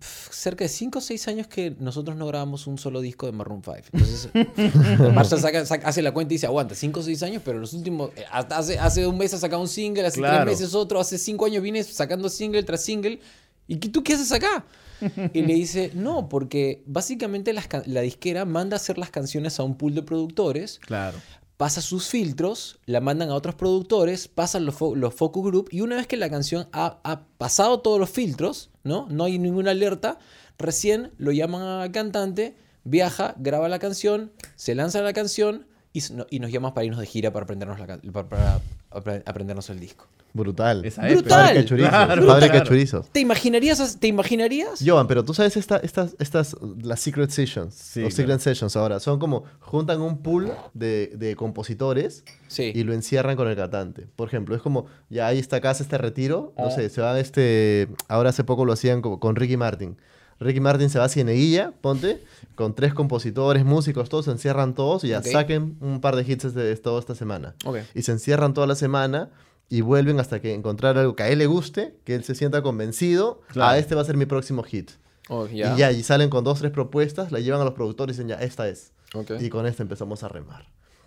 S3: cerca de 5 o 6 años que nosotros no grabamos un solo disco de Maroon 5. Entonces, Marshall saca- saca- hace la cuenta y dice, aguanta, 5 o 6 años, pero los últimos, eh, hasta hace, hace un mes ha sacado un single, hace
S1: Claro.
S3: tres meses otro, hace 5 años vienes sacando single tras single. ¿Y tú qué haces acá? Y le dice, no, porque básicamente las la disquera manda a hacer las canciones a un pool de productores,
S1: Claro.
S3: pasa sus filtros, la mandan a otros productores, pasan los, fo- los focus group y una vez que la canción ha, ha pasado todos los filtros, ¿no? No hay ninguna alerta, recién lo llaman al cantante, viaja, graba la canción, se lanza la canción y, nos llaman para irnos de gira para aprendernos, la, para, para aprendernos el disco.
S2: Brutal.
S1: Esa es,
S3: Brutal.
S1: Claro, claro.
S2: chorizos.
S3: ¿Te imaginarías? as- ¿Te imaginarías?
S2: Joan, pero tú sabes esta- estas, estas, las Secret Sessions,
S1: Sí,
S2: los
S1: claro.
S2: Secret Sessions ahora, son como, juntan un pool de, de compositores
S3: Sí.
S2: y lo encierran con el cantante. Por ejemplo, es como, ya ahí está casa este retiro, no
S3: Ah.
S2: sé, se va este, ahora hace poco lo hacían como con Ricky Martin. Ricky Martin se va a Cieneguilla, ponte, con tres compositores, músicos, todos se encierran todos y ya saquen un par de hits de toda esta semana.
S3: Ok.
S2: Y se encierran toda la semana y vuelven hasta que encontrar algo que a él le guste, que él se sienta convencido,
S1: Claro.
S2: a este va a ser mi próximo hit.
S3: Oh.
S2: Y ya, y salen con dos, tres propuestas, la llevan a los productores y dicen, ya, esta es.
S3: Ok.
S2: Y con esta empezamos a remar.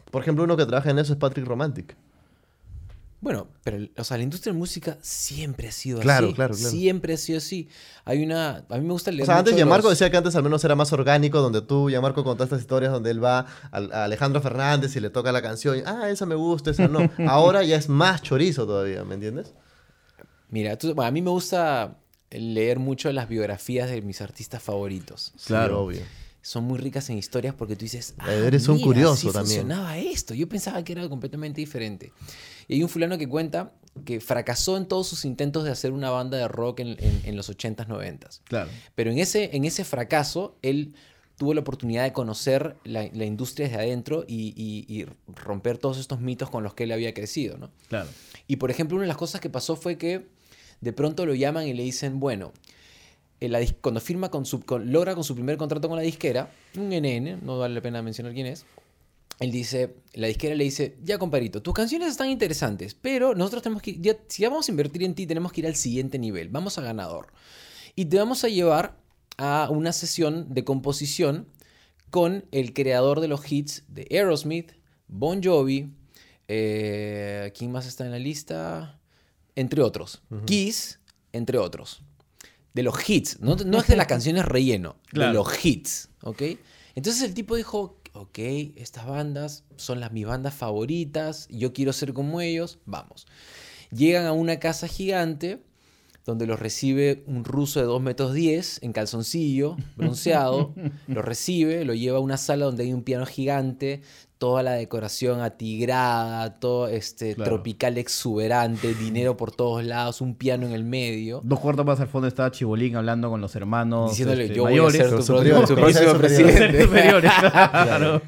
S2: Por ejemplo, uno que trabaja en eso es Patrick Romantic.
S3: Bueno, pero o sea, la industria de música siempre ha sido
S2: Claro,
S3: así.
S2: claro, claro.
S3: Siempre ha sido así. Hay una... A mí me gusta leer
S2: O sea, antes Gianmarco
S3: los-
S2: decía que antes al menos era más orgánico, donde tú, Gianmarco, contás estas historias donde él va al- a, Alejandro Fernández y le toca la canción. y, ah, esa me gusta, esa no. Ahora ya es más chorizo todavía, ¿me entiendes?
S3: Mira, tú- bueno, a mí me gusta leer mucho las biografías de mis artistas favoritos.
S2: Sí,
S1: Claro.
S2: obvio.
S3: Son muy ricas en historias porque tú dices, ah,
S2: Eres un
S3: mira,
S2: curioso también.
S3: funcionaba esto. Yo pensaba que era completamente diferente. Y hay un fulano que cuenta que fracasó en todos sus intentos de hacer una banda de rock en, en- en los 80s, 90s.
S1: Claro.
S3: Pero en ese, en ese fracaso, él tuvo la oportunidad de conocer la, la industria desde adentro y, y- y romper todos estos mitos con los que él había crecido, ¿no?
S1: Claro.
S3: Y por ejemplo, una de las cosas que pasó fue que de pronto lo llaman y le dicen, bueno, en la cuando firma con su, con- logra con su primer contrato con la disquera, un NN, no vale la pena mencionar quién es, él dice, la disquera le dice, ya comparito, tus canciones están interesantes, pero nosotros tenemos que, ya, si ya vamos a invertir en ti, tenemos que ir al siguiente nivel, vamos a ganador. Y te vamos a llevar a una sesión de composición con el creador de los hits de Aerosmith, Bon Jovi, eh, ¿quién más está en la lista? Entre otros. Kiss, entre otros. De los hits, no, no es de las canciones relleno,
S1: Claro.
S3: de los hits, ¿ok? Entonces el tipo dijo, ok, estas bandas son las mis bandas favoritas, yo quiero ser como ellos, vamos. Llegan a una casa gigante donde los recibe un ruso de 2 metros 10 en calzoncillo, bronceado, lo recibe, lo lleva a una sala donde hay un piano gigante, toda la decoración atigrada, todo este
S1: Claro.
S3: tropical exuberante, dinero por todos lados, un piano en el medio.
S1: Dos cuartos más al fondo estaba Chibolín hablando con los hermanos
S3: Diciéndole,
S1: este,
S3: yo
S1: mayores.
S3: voy a ser tu próximo presidente.
S1: Claro.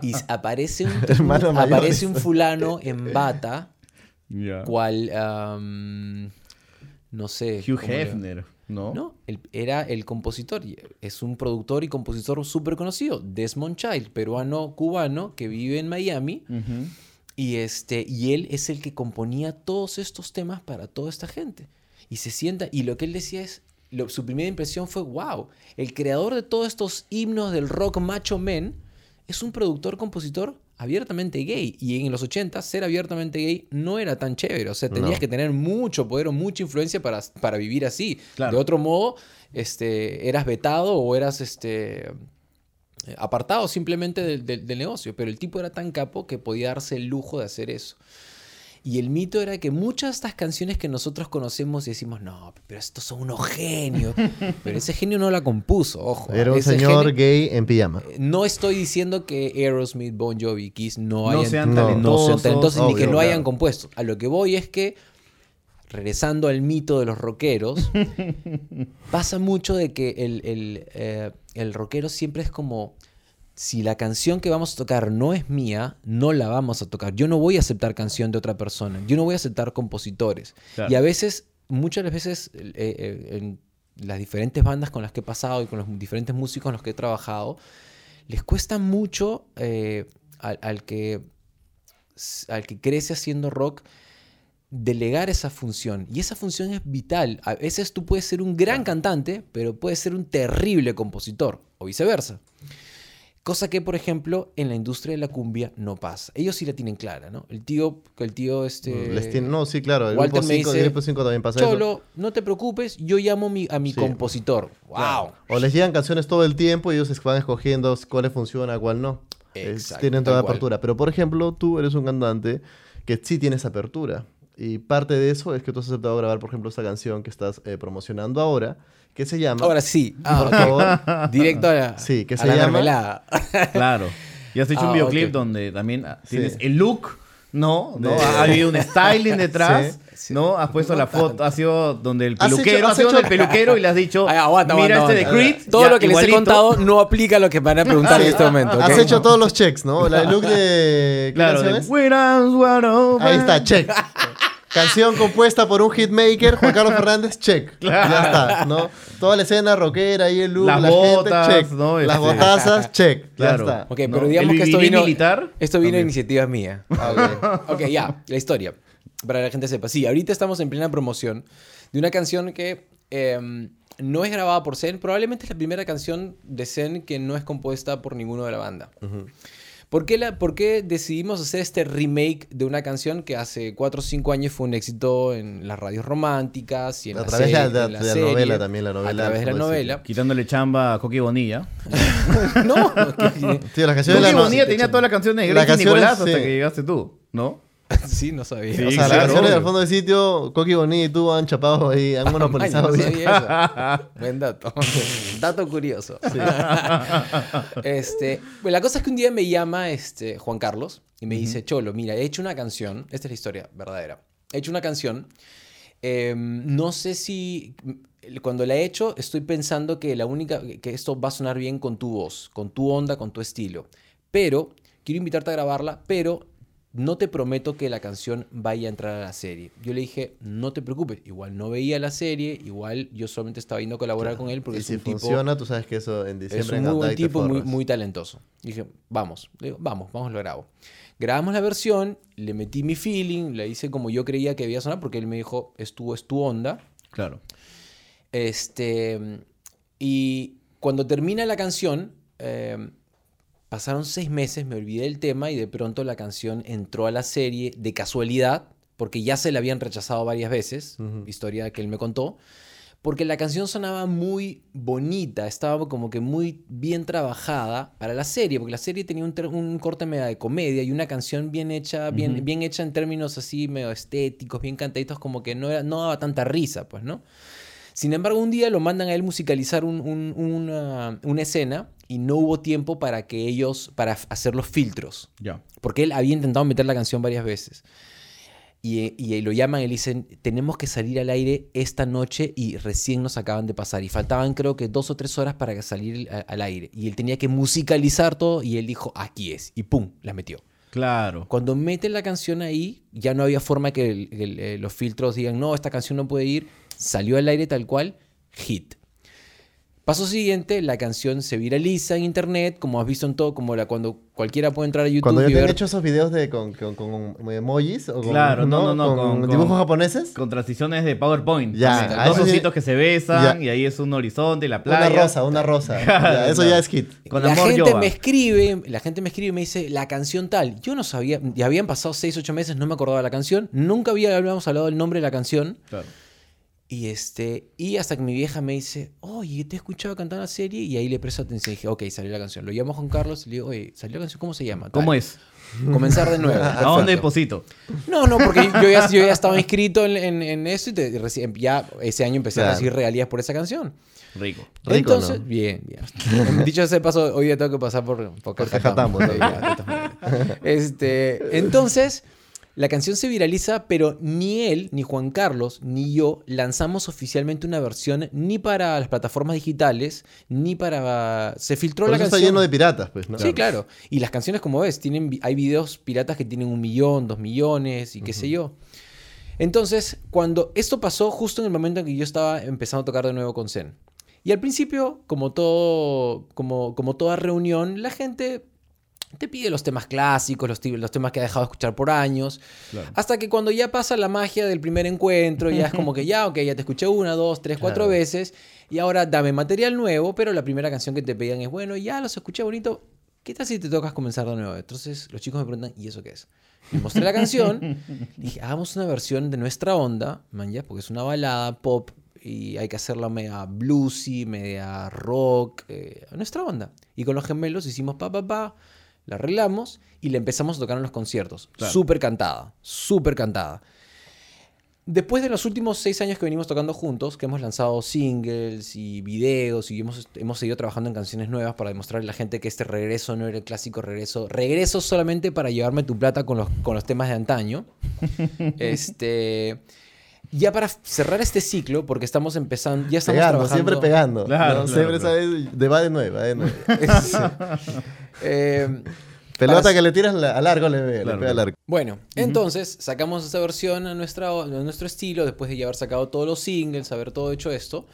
S3: Y aparece un, aparece un fulano en bata,
S1: Ya.
S3: cual, am, no sé.
S1: Hugh Hefner, ¿no?
S3: No, el- era el compositor. Es un productor y compositor súper conocido, Desmond Child, peruano-cubano que vive en Miami. Y, este, y él es el que componía todos estos temas para toda esta gente. Y se sienta, y lo que él decía es, lo- su primera impresión fue, wow, el creador de todos estos himnos del rock macho men es un productor, compositor abiertamente gay. Y en los 80 ser abiertamente gay no era tan chévere. O sea, tenías
S2: No.
S3: que tener mucho poder o mucha influencia para, para vivir así.
S1: Claro.
S3: De otro modo, este, eras vetado o eras este, apartado simplemente del, del- del negocio. Pero el tipo era tan capo que podía darse el lujo de hacer eso. Y el mito era que muchas de estas canciones que nosotros conocemos y decimos, no, pero estos son unos genios. pero ese genio no la compuso, ojo.
S2: Era un
S3: Ese
S2: señor
S3: genio-
S2: gay en pijama.
S3: no estoy diciendo que Aerosmith, Bon Jovi, Kiss no,
S1: No
S3: hayan,
S1: sean
S3: no, sean talentosos ni que no hayan compuesto. A lo que voy es que, regresando al mito de los rockeros, pasa mucho de que el, el, eh, el rockero siempre es como, si la canción que vamos a tocar no es mía, no la vamos a tocar. Yo no voy a aceptar canción de otra persona. Yo no voy a aceptar compositores.
S1: Claro.
S3: Y a veces, muchas veces, eh, eh, en las diferentes bandas con las que he pasado y con los diferentes músicos con los que he trabajado, les cuesta mucho eh, al, al que, al que crece haciendo rock delegar esa función. Y esa función es vital. A veces tú puedes ser un gran cantante, pero puedes ser un terrible compositor, o viceversa. Cosa que, por ejemplo, en la industria de la cumbia no pasa. Ellos sí la tienen clara, ¿no? El tío, el tío este...
S2: Les tiene- no, sí, claro. El
S3: Walter
S2: grupo
S3: me
S2: 5
S3: dice,
S2: el grupo 5 también pasa eso.
S3: Cholo, no te preocupes, yo llamo mi- a mi
S2: Sí.
S3: compositor. ¡Wow!
S2: O les llegan canciones todo el tiempo y ellos van escogiendo cuál funciona, cuál no.
S3: Exacto,
S2: tienen toda
S3: cual.
S2: apertura. Pero, por ejemplo, tú eres un cantante que sí tienes apertura. Y parte de eso es que tú has aceptado grabar, por ejemplo, esta canción que estás eh, promocionando ahora, que se llama...
S3: Ahora sí.
S2: por
S3: Ah,
S2: favor.
S3: Directo a la,
S2: Sí, que se
S3: la
S2: llama-
S3: mermelada.
S1: Claro. Y has hecho
S3: Ah,
S1: un videoclip
S3: ok.
S1: donde también ah,
S2: Sí.
S1: tienes el look, ¿no? Ha habido un styling detrás,
S3: Sí.
S1: ¿no? Has puesto la foto, ha sido donde el peluquero,
S2: has
S1: has sido
S2: hecho-
S1: donde el peluquero y le has dicho,
S3: Ay, aguanta,
S1: mira
S3: aguanta,
S1: este de
S3: aguanta.
S1: Creed.
S3: Todo
S1: ya,
S3: lo que les he
S1: igualito".
S3: contado no aplica a lo que van a preguntar en este momento.
S2: Has hecho todos los checks, ¿no? La- El look de... ¿Qué
S1: Claro.
S2: Ahí está, check. Canción compuesta por un hitmaker, Juan Carlos Fernández, check. Ya está, ¿no? Toda la escena rockera y el look,
S1: Las
S2: la
S1: botas,
S2: gente, check.
S1: ¿no?
S2: Las
S1: Este-
S2: botazas, check.
S1: Claro.
S2: Ya está.
S3: Ok,
S1: ¿no?
S3: pero digamos que esto vino,
S1: militar.
S3: esto vino a
S1: también.
S3: iniciativa mía.
S2: Ok.
S3: Ok, ya, la historia. Para que la gente sepa. Sí, ahorita estamos en plena promoción de una canción que em, no es grabada por Zen. Probablemente es la primera canción de Zen que no es compuesta por ninguno de la banda. ¿Por qué, la, por qué decidimos hacer este remake de una canción que hace 4 o 5 años fue un éxito en las radios románticas y en
S2: A
S3: la
S2: través de
S3: serie-
S2: la- de-
S3: en la
S2: de la
S3: serie,
S2: novela también, la novela,
S3: A través de la novela.
S1: Quitándole chamba a Coqui Bonilla.
S3: no, que-
S2: Tío, las canciones de
S1: Coqui
S2: la no-
S1: Bonilla tenía todas las canciones de
S2: canciones,
S1: Nicolás hasta
S2: sí.
S1: que llegaste tú, ¿no?
S3: sí, no sabía.
S1: Sí,
S2: O sea,
S1: claro,
S2: las canciones
S1: obvio.
S2: del fondo del sitio, Coqui Bonilla y tú han chapado ahí, han monopolizado
S3: Maño, no
S2: bien.
S3: sabía eso. Buen dato. dato curioso. este, bueno, la cosa es que un día me llama este, Juan Carlos y me dice, Cholo, mira, he hecho una canción. Esta es la historia verdadera. He hecho una canción. eh, no sé si... Cuando la he hecho, estoy pensando que la única... que esto va a sonar bien con tu voz, con tu onda, con tu estilo. Pero, quiero invitarte a grabarla, pero no te prometo que la canción vaya a entrar a la serie. Yo le dije, no te preocupes, igual no veía la serie, igual yo solamente estaba yendo a colaborar con él porque
S2: Y
S3: es
S2: si
S3: un tipo,
S2: funciona, tú sabes que eso en
S3: es
S2: diciembre
S3: un muy buen tipo, muy, talentoso. dije, vamos, le digo, vamos, vamos, lo grabo. Grabamos la versión, le metí mi feeling, la hice como yo creía que debía sonar porque él me dijo, es tu, es tu onda.
S1: Claro.
S3: Este, y cuando termina la canción, eh, pasaron seis meses, me olvidé del tema y de pronto la canción entró a la serie de casualidad, porque ya se la habían rechazado varias veces, historia que él me contó, porque la canción sonaba muy bonita, estaba como que muy bien trabajada para la serie, porque la serie tenía un, corte media de comedia y una canción bien hecha, bien, hecha en términos así medio estéticos, bien cantaditos, como que no, era, no daba tanta risa, pues, ¿no? Sin embargo, un día lo mandan a él musicalizar un- un- una, una escena y no hubo tiempo para que ellos, para hacer los filtros.
S1: Ya.
S3: Porque él había intentado meter la canción varias veces. Y, y lo llaman y le dicen, tenemos que salir al aire esta noche y recién nos acaban de pasar. Y faltaban creo que dos o tres horas para salir a- al aire. Y él tenía que musicalizar todo y él dijo, aquí es. Y ¡pum! La metió.
S1: Claro.
S3: Cuando mete la canción ahí, ya no había forma que el- el- eh, los filtros digan, no, esta canción no puede ir. Salió al aire tal cual, hit. Paso siguiente, la canción se viraliza en internet, como has visto en todo, como la, cuando cualquiera puede entrar a YouTube
S2: Cuando ya
S3: y
S2: te han hecho esos videos de con, con, con emojis o con,
S1: Claro, no, no, no,
S2: con,
S1: con-
S2: dibujos
S1: con-
S2: japoneses.
S1: Con transiciones de PowerPoint.
S2: Ya,
S1: Dos ositos que se besan
S2: Ya.
S1: y ahí es un horizonte y la playa.
S2: Una rosa, una rosa. Ya, eso ya es hit.
S1: Con
S3: la
S1: amor
S3: gente me escribe, la gente me escribe y me dice la canción tal. Yo no sabía, ya habían pasado 6, 8 meses, no me acordaba de la canción, nunca había, habíamos hablado del nombre de la canción.
S1: Claro.
S3: Y este, y hasta que mi vieja me dice, oye, te he escuchado cantar la serie, y ahí le presto atención y dije, ok, salió la canción. Lo llamo a Juan Carlos y le digo, oye, salió la canción, ¿cómo se llama?
S1: ¿Cómo
S3: Tal.
S1: es?
S3: Comenzar de nuevo.
S1: ¿A dónde deposito?
S3: No, no, porque yo ya, yo ya estaba inscrito en, en, en eso y te- reci- ya ese año empecé a recibir regalías por esa canción.
S1: Rico.
S2: Rico,
S3: Entonces,
S2: ¿no?
S3: bien, bien. Dicho ese paso, hoy día tengo que pasar por, por
S2: Por
S3: ya, este, entonces, la canción se viraliza, pero ni él, ni Juan Carlos, ni yo lanzamos oficialmente una versión ni para las plataformas digitales, ni para... Se filtró
S2: Por
S3: la
S2: eso está
S3: canción.
S2: lleno de piratas, pues, ¿no?
S3: Sí, claro. Y las canciones, como ves, tienen, hay videos piratas que tienen un millón, dos millones y qué sé yo. Entonces, cuando esto pasó justo en el momento en que yo estaba empezando a tocar de nuevo con Zen. Y al principio, como, todo, como, como toda reunión, la gente te pide los temas clásicos, los, temas que ha dejado de escuchar por años.
S1: Claro.
S3: Hasta que cuando ya pasa la magia del primer encuentro, ya es como que ya, ok, ya te escuché una, dos, tres, cuatro veces. Y ahora dame material nuevo, pero la primera canción que te pedían es, bueno, ya los escuché bonito, ¿qué tal si te tocas comenzar de nuevo? Entonces los chicos me preguntan, ¿y eso qué es? Le mostré la canción, dije, hagamos una versión de nuestra onda, man, ya, porque es una balada pop y hay que hacerla media bluesy, media rock, eh, nuestra onda. Y con los gemelos hicimos pa, pa, pa, la arreglamos y la empezamos a tocar en los conciertos.
S1: Claro.
S3: Súper cantada, súper cantada. Después de los últimos seis años que venimos tocando juntos, que hemos lanzado singles y videos y hemos, hemos seguido trabajando en canciones nuevas para demostrarle a la gente que este regreso no era el clásico regreso. Regreso solamente para llevarme tu plata con los, con los temas de antaño. este, ya para cerrar este ciclo, porque estamos empezando, ya estamos
S2: Pegando,
S3: trabajando...
S2: siempre pegando.
S1: Claro,
S2: ¿no?
S1: claro,
S2: siempre
S1: claro.
S2: sabes, de va de nueve, va de nueve.
S3: Eh,
S2: Pelota
S3: Para-
S2: que le tiras la- a largo le ve, le
S1: Claro,
S2: pega a
S1: claro.
S2: largo.
S3: Bueno, entonces sacamos esta versión a, nuestra, a nuestro estilo, después de ya haber sacado todos los singles, haber todo hecho esto.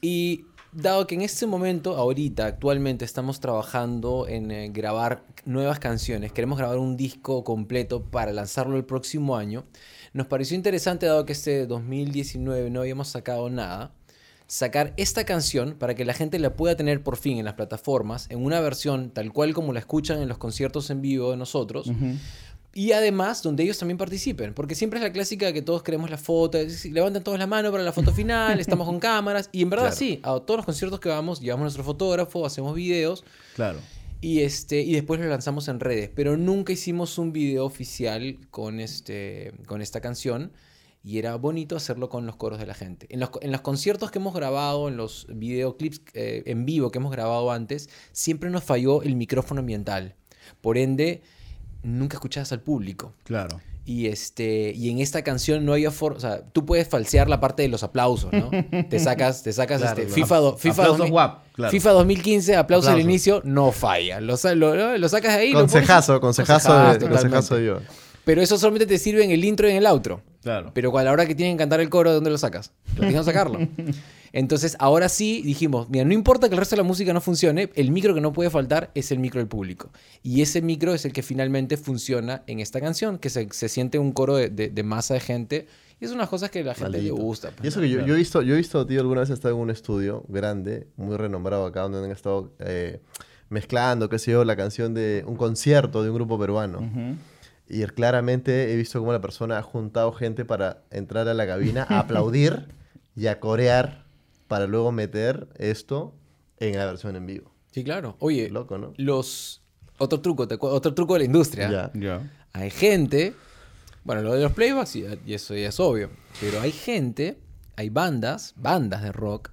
S3: Y dado que en este momento, ahorita, actualmente, estamos trabajando en eh, grabar nuevas canciones, queremos grabar un disco completo para lanzarlo el próximo año, nos pareció interesante, dado que este 2019 no habíamos sacado nada, sacar esta canción para que la gente la pueda tener por fin en las plataformas, en una versión tal cual como la escuchan en los conciertos en vivo de nosotros. Y además, donde ellos también participen, porque siempre es la clásica de que todos queremos la foto, levantan todos la mano para la foto final, estamos con cámaras, y en verdad
S2: Claro.
S3: sí, a todos los conciertos que vamos, llevamos nuestro fotógrafo, hacemos videos,
S1: Claro.
S3: Y, este, y después lo lanzamos en redes, pero nunca hicimos un video oficial con, este, con esta canción, y era bonito hacerlo con los coros de la gente. En los, en los conciertos que hemos grabado, en los videoclips eh, en vivo que hemos grabado antes, siempre nos falló el micrófono ambiental. Por ende, nunca escuchabas al público.
S1: Claro.
S3: Y, este, y en esta canción no había forma, o sea, tú puedes falsear la parte de los aplausos, ¿no? te sacas, te sacas
S2: Claro,
S3: este,
S2: claro.
S3: FIFA, do- FIFA,
S1: Aplausos
S3: 2000
S1: guap, claro.
S3: FIFA 2015, aplauso al inicio, no falla. Lo, lo, lo- sacas ahí. lo pones-
S2: Consejazo, consejazo,
S3: Consejazo,
S2: de,
S3: totalmente.
S2: consejazo de yo.
S3: Pero eso solamente te sirve en el intro y en el outro.
S1: Claro.
S3: Pero a la hora que tienen que cantar el coro, ¿de dónde lo sacas? Tienes que sacarlo. Entonces, ahora sí dijimos, mira, no importa que el resto de la música no funcione, el micro que no puede faltar es el micro del público. Y ese micro es el que finalmente funciona en esta canción, que se, se siente un coro de, de- de masa de gente. Y es unas cosas que a la gente
S2: Maldito.
S3: le gusta. pues,
S2: Y eso
S3: ¿no?
S2: que yo,
S1: Claro.
S2: yo he visto, yo he visto, tío, alguna vez he estado en un estudio grande, muy renombrado acá, donde han estado eh, mezclando, qué sé yo, la canción de un concierto de un grupo peruano.
S1: Ujú.
S2: Y claramente he visto cómo la persona ha juntado gente para entrar a la cabina, a aplaudir y a corear para luego meter esto en la versión en vivo.
S3: Sí, claro. Oye,
S2: Loco, ¿no?
S3: los... Otro truco, te otro truco de la industria.
S2: Ya.
S1: Ya.
S3: Hay gente, bueno, lo de los playbacks y, y eso ya es obvio, pero hay gente, hay bandas, bandas de rock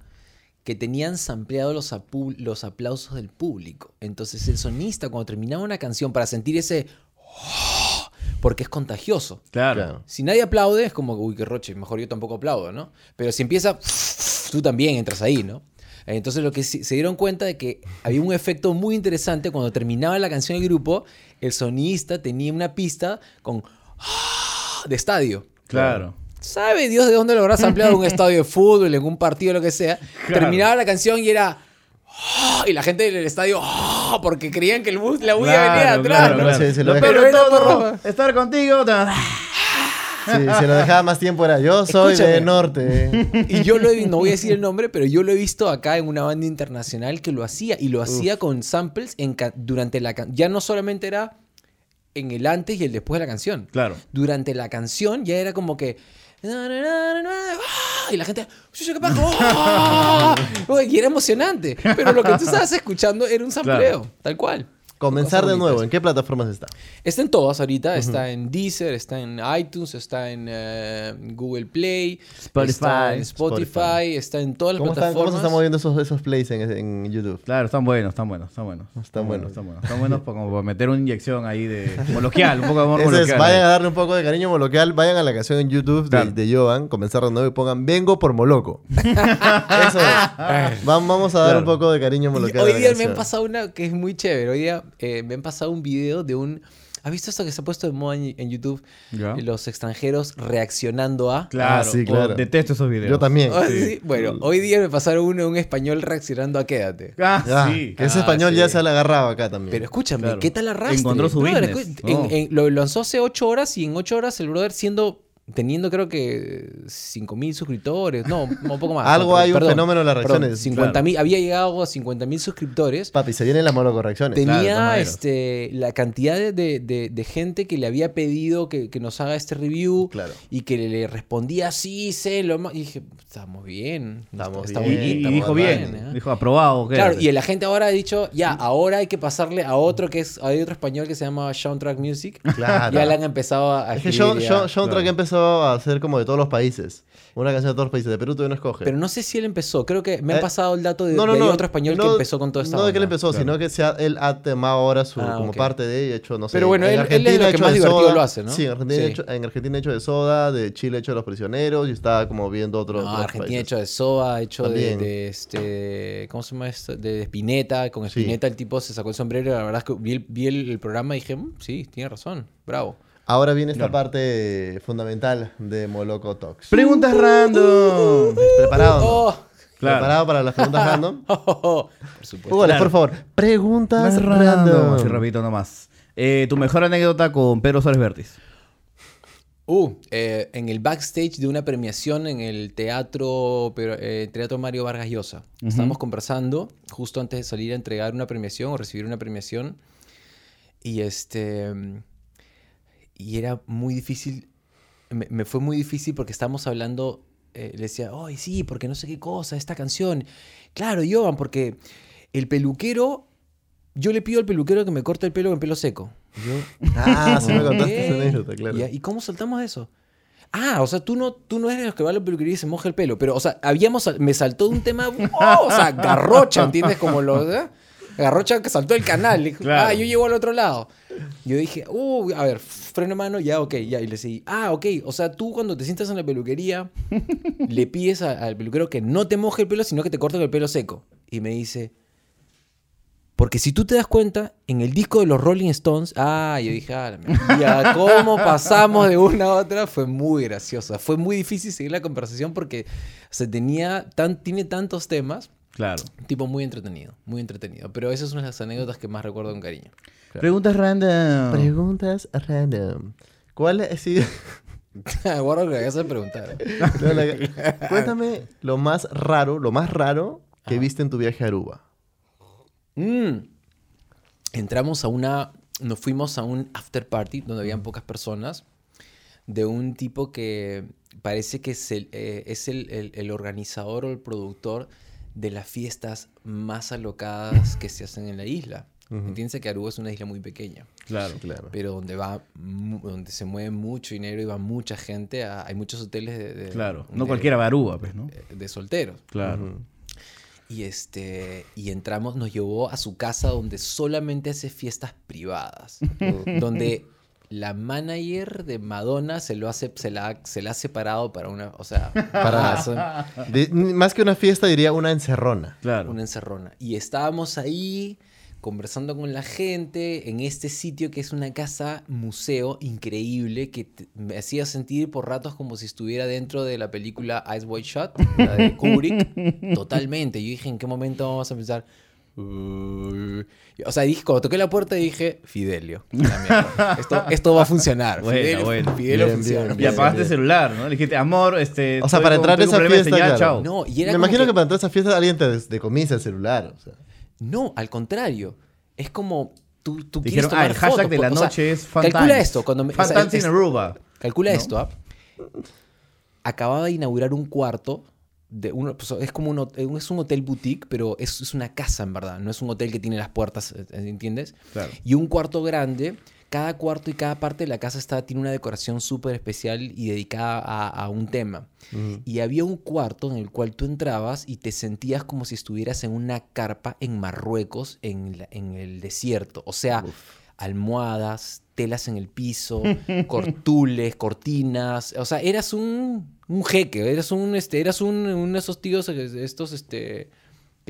S3: que tenían sampleado los, apu- los aplausos del público. Entonces el sonista cuando terminaba una canción para sentir ese "Oh", porque es contagioso.
S1: Claro.
S2: Claro.
S3: Si nadie aplaude, es como, uy, qué roche, mejor yo tampoco aplaudo, ¿no? Pero si empieza, tú también entras ahí, ¿no? Entonces lo que se dieron cuenta de que había un efecto muy interesante cuando terminaba la canción del grupo, el sonista tenía una pista con "Ah", de estadio.
S1: Claro.
S3: ¿Sabe Dios de dónde lo habrás ampliado un estadio de fútbol, en un partido, lo que sea?
S1: Claro.
S3: Terminaba la canción y era... "Ah", Y la gente del estadio, "Ah", porque creían que el bus, la bulla
S1: Claro,
S3: venía atrás.
S1: claro,
S3: ¿no?
S2: claro. Sí, sí, lo
S1: Lo
S2: deja-
S1: peor de
S3: Pero era
S1: todo,
S3: por-
S1: estar contigo.
S2: Sí, si lo dejaba más tiempo era yo soy de norte.
S3: Y yo lo he, no voy a decir el nombre, pero yo lo he visto acá en una banda internacional que lo hacía y lo hacía con samples en durante la ya no solamente era en el antes y el después de la canción.
S1: Claro.
S3: Durante la canción ya era como que ¡ah! y la gente "Chucha, ¿qué pasó? ¡Ah! y era emocionante, pero lo que tú estabas escuchando era un sampleo, tal cual.
S2: Comenzar de nuevo. ¿en qué plataformas está?
S3: Está en todas ahorita. Está en Deezer, está en iTunes, está en eh, Google Play,
S1: Spotify.
S3: está en Spotify,
S2: Spotify.
S3: está en todas las
S2: ¿Cómo, están, ¿Cómo
S3: plataformas.
S2: se están moviendo esos, esos plays en, en YouTube?
S1: Claro, están buenos, están buenos, están buenos.
S2: Están buenos.
S1: Están buenos, están buenos para, como para meter una inyección ahí de coloquial, un poco de amor
S2: Ese es, vayan a darle un poco de cariño moloquial, vayan a la canción en YouTube de,
S1: Claro.
S2: de Jovan, comenzar de nuevo y pongan Vengo por Moloco. Eso es. Vam- Vamos a dar
S1: Claro.
S2: un poco de cariño
S3: Y
S2: moloquial.
S3: hoy día me han pasado una que es muy chévere. Hoy día eh, me han pasado un video de un... ¿Has visto esto que se ha puesto de moda en, en YouTube? Los extranjeros reaccionando a...
S1: Claro,
S2: Ah, sí, claro.
S1: detesto esos videos.
S2: Yo también.
S3: Ah,
S1: sí.
S3: sí. Bueno, hoy día me pasaron uno de un español reaccionando a Quédate.
S1: Ah, sí.
S2: que ese
S3: Ah,
S2: español
S3: sí.
S2: ya se le agarraba acá también.
S3: Pero escúchame,
S1: Claro.
S3: ¿qué tal arrastre?
S1: Encontró su
S3: Brother,
S1: business. Oh.
S3: en- lo lanzó hace ocho horas y en ocho horas el brother siendo teniendo creo que 5.000 suscriptores, no, un poco más.
S2: Algo
S3: no,
S2: hay un fenómeno en las
S3: perdón,
S2: reacciones.
S3: 50.000, había llegado a 50.000 suscriptores.
S2: Papi, se vienen las monocorrecciones.
S3: Tenía este, la cantidad de, de- gente que le había pedido que, que nos haga este review
S2: Claro.
S3: y que le respondía sí, sé, lo más. Y dije, estamos bien.
S2: Estamos
S3: está
S2: bien,
S1: Y,
S2: estamos
S1: dijo
S2: bien,
S1: bien,
S3: ¿eh?
S1: dijo aprobado.
S3: Claro, y la gente ahora ha dicho, ya, ahora hay que pasarle a otro que es, hay otro español que se llama Soundtrack Music.
S2: Claro.
S3: Ya le han empezado a
S2: Es que Sean,
S3: ya.
S2: Sean- Sean Track
S1: claro.
S2: Empezó a hacer como de todos los países. Una canción de todos los países. De Perú todavía no escoge.
S3: Pero no sé si él empezó, creo que me
S2: Eh,
S3: han pasado el dato de,
S2: no, no,
S3: de
S2: no.
S3: otro español que empezó con toda esta
S2: No de que él empezó,
S1: Claro.
S2: sino que se ha- él ha temado ahora su,
S3: Ah,
S2: como parte de y ha hecho, no sé.
S3: Pero bueno,
S2: en
S3: él- él es
S2: Argentina
S3: lo que más divertido
S2: Soda.
S3: lo hace, ¿no?
S2: Sí, en Argentina,
S3: Sí.
S2: hecho- en Argentina hecho de Soda, de Chile hecho de Los Prisioneros y está como viendo otros.
S3: No,
S2: otros
S3: Argentina
S2: países.
S3: hecho de Soa, hecho de, de este. ¿Cómo se llama esto? De Spinetta. Con
S2: Sí.
S3: Spinetta el tipo se sacó el sombrero. La verdad es que vi el, vi el- el programa y dije, "Mm, sí, tiene razón. Bravo.
S2: Ahora viene esta
S1: Claro.
S2: parte fundamental de Moloco Talks.
S1: Preguntas random.
S2: ¿Preparado? no?
S3: Oh,
S1: Claro.
S2: ¿Preparado para las preguntas random?
S3: oh, oh. Por supuesto.
S2: Hugo,
S1: Claro.
S2: por favor. Preguntas
S1: Más
S2: random.
S1: rapidito nomás. Eh, tu mejor anécdota con Pedro Suárez Vértiz.
S3: Uh, eh, en el backstage de una premiación en el teatro, pero, eh, teatro Mario Vargas Llosa. Estábamos conversando justo antes de salir a entregar una premiación o recibir una premiación. Y este. Y era muy difícil. Me, me fue muy difícil porque estábamos hablando. eh, le decía, ay, sí, porque no sé qué cosa, esta canción. Claro, Jovan, porque el peluquero. Yo le pido al peluquero que me corte el pelo en pelo seco. Yo,
S2: Ah, sí me contaste esa anécdota, claro.
S3: ¿Y, y cómo saltamos de eso? Ah, o sea, tú no, tú no eres de los que va a la peluquería y se moja el pelo. Pero, o sea, habíamos, me saltó de un tema, ¡oh! o sea, garrocha, ¿entiendes? Como lo, ¿eh? Garrocha que saltó el canal.
S1: Claro.
S3: Ah, yo llego al otro lado. Yo dije, uh, a ver, freno de mano, ya, ok, ya. Y le seguí, ah, ok, o sea, tú cuando te sientas en la peluquería, le pides a- al peluquero que no te moje el pelo, sino que te corte el pelo seco. Y me dice, porque si tú te das cuenta, en el disco de los Rolling Stones, ah, yo dije, ah, la mierda. Y a cómo pasamos de una a otra fue muy graciosa. Fue muy difícil seguir la conversación porque se tenía tan, tiene tantos temas.
S1: Claro.
S3: Un tipo muy entretenido, muy entretenido. Pero esas son las anécdotas que más recuerdo con cariño.
S1: Preguntas random.
S2: Preguntas random. ¿Cuál ha sido?
S3: Guardo que vayas a preguntar.
S2: No, la- Cuéntame lo más raro, lo más raro que viste en tu viaje a Aruba.
S3: Mm. Entramos a una. Nos fuimos a un after party donde habían pocas personas. De un tipo que parece que es el, eh, es el, el- el organizador o el productor de las fiestas más alocadas que se hacen en la isla. Entiéndase que Aruba es una isla muy pequeña,
S1: Claro.
S2: Claro.
S3: pero donde va donde se mueve mucho dinero y va mucha gente. a- hay muchos hoteles de, de-
S1: Claro. No
S3: de-
S1: cualquiera Barúa, pues, ¿no?
S3: de solteros.
S1: Claro.
S3: Y este y entramos, nos llevó a su casa donde solamente hace fiestas privadas, donde la manager de Madonna se lo hace se la, se la ha separado para una, o sea, para son-
S2: De- más que una fiesta, diría una encerrona.
S1: Claro.
S3: una encerrona. Y estábamos ahí conversando con la gente en este sitio que es una casa museo increíble que me hacía sentir por ratos como si estuviera dentro de la película Ice White Shot, la de Kubrick. Totalmente. Yo dije, ¿en qué momento vamos a empezar? Uh, o sea, dije, cuando toqué la puerta dije, Fidelio. Esto, esto va a funcionar.
S1: Bueno,
S3: Fidelio,
S1: bueno.
S3: Fidelio
S2: Bien,
S3: funciona.
S2: bien,
S1: Y
S2: bien.
S1: apagaste el celular, ¿no? Le dijiste, amor, este.
S2: O sea, para
S1: con-
S2: entrar a esa fiesta,
S1: señal,
S2: claro.
S1: chao.
S3: No, y era
S2: Me imagino que...
S3: que-
S2: para entrar a esa fiesta alguien te des- decomisa el celular. o sea.
S3: No, al contrario. Es como tú, tú
S1: Dijeron,
S3: quieres
S1: ah,
S3: tomar
S1: el hashtag
S3: fotos,
S1: de la
S3: o sea,
S1: noche es fun
S3: Calcula esto. Cuando me, o sea, es-
S1: Aruba.
S3: Calcula
S1: ¿no?
S3: esto, ¿ah? Acababa de inaugurar un cuarto. De uno, pues, es como un, hot- es un hotel boutique, pero es, es una casa en verdad. No es un hotel que tiene las puertas, eh, ¿entiendes?
S1: Claro.
S3: Y un cuarto grande. Cada cuarto y cada parte de la casa está, tiene una decoración súper especial y dedicada a, a un tema. Y había un cuarto en el cual tú entrabas y te sentías como si estuvieras en una carpa en Marruecos, en, la- en el desierto. O sea, almohadas, telas en el piso, cortules, cortinas. O sea, eras un, un jeque, eras un, este, eras un, uno de esos tíos, estos, este,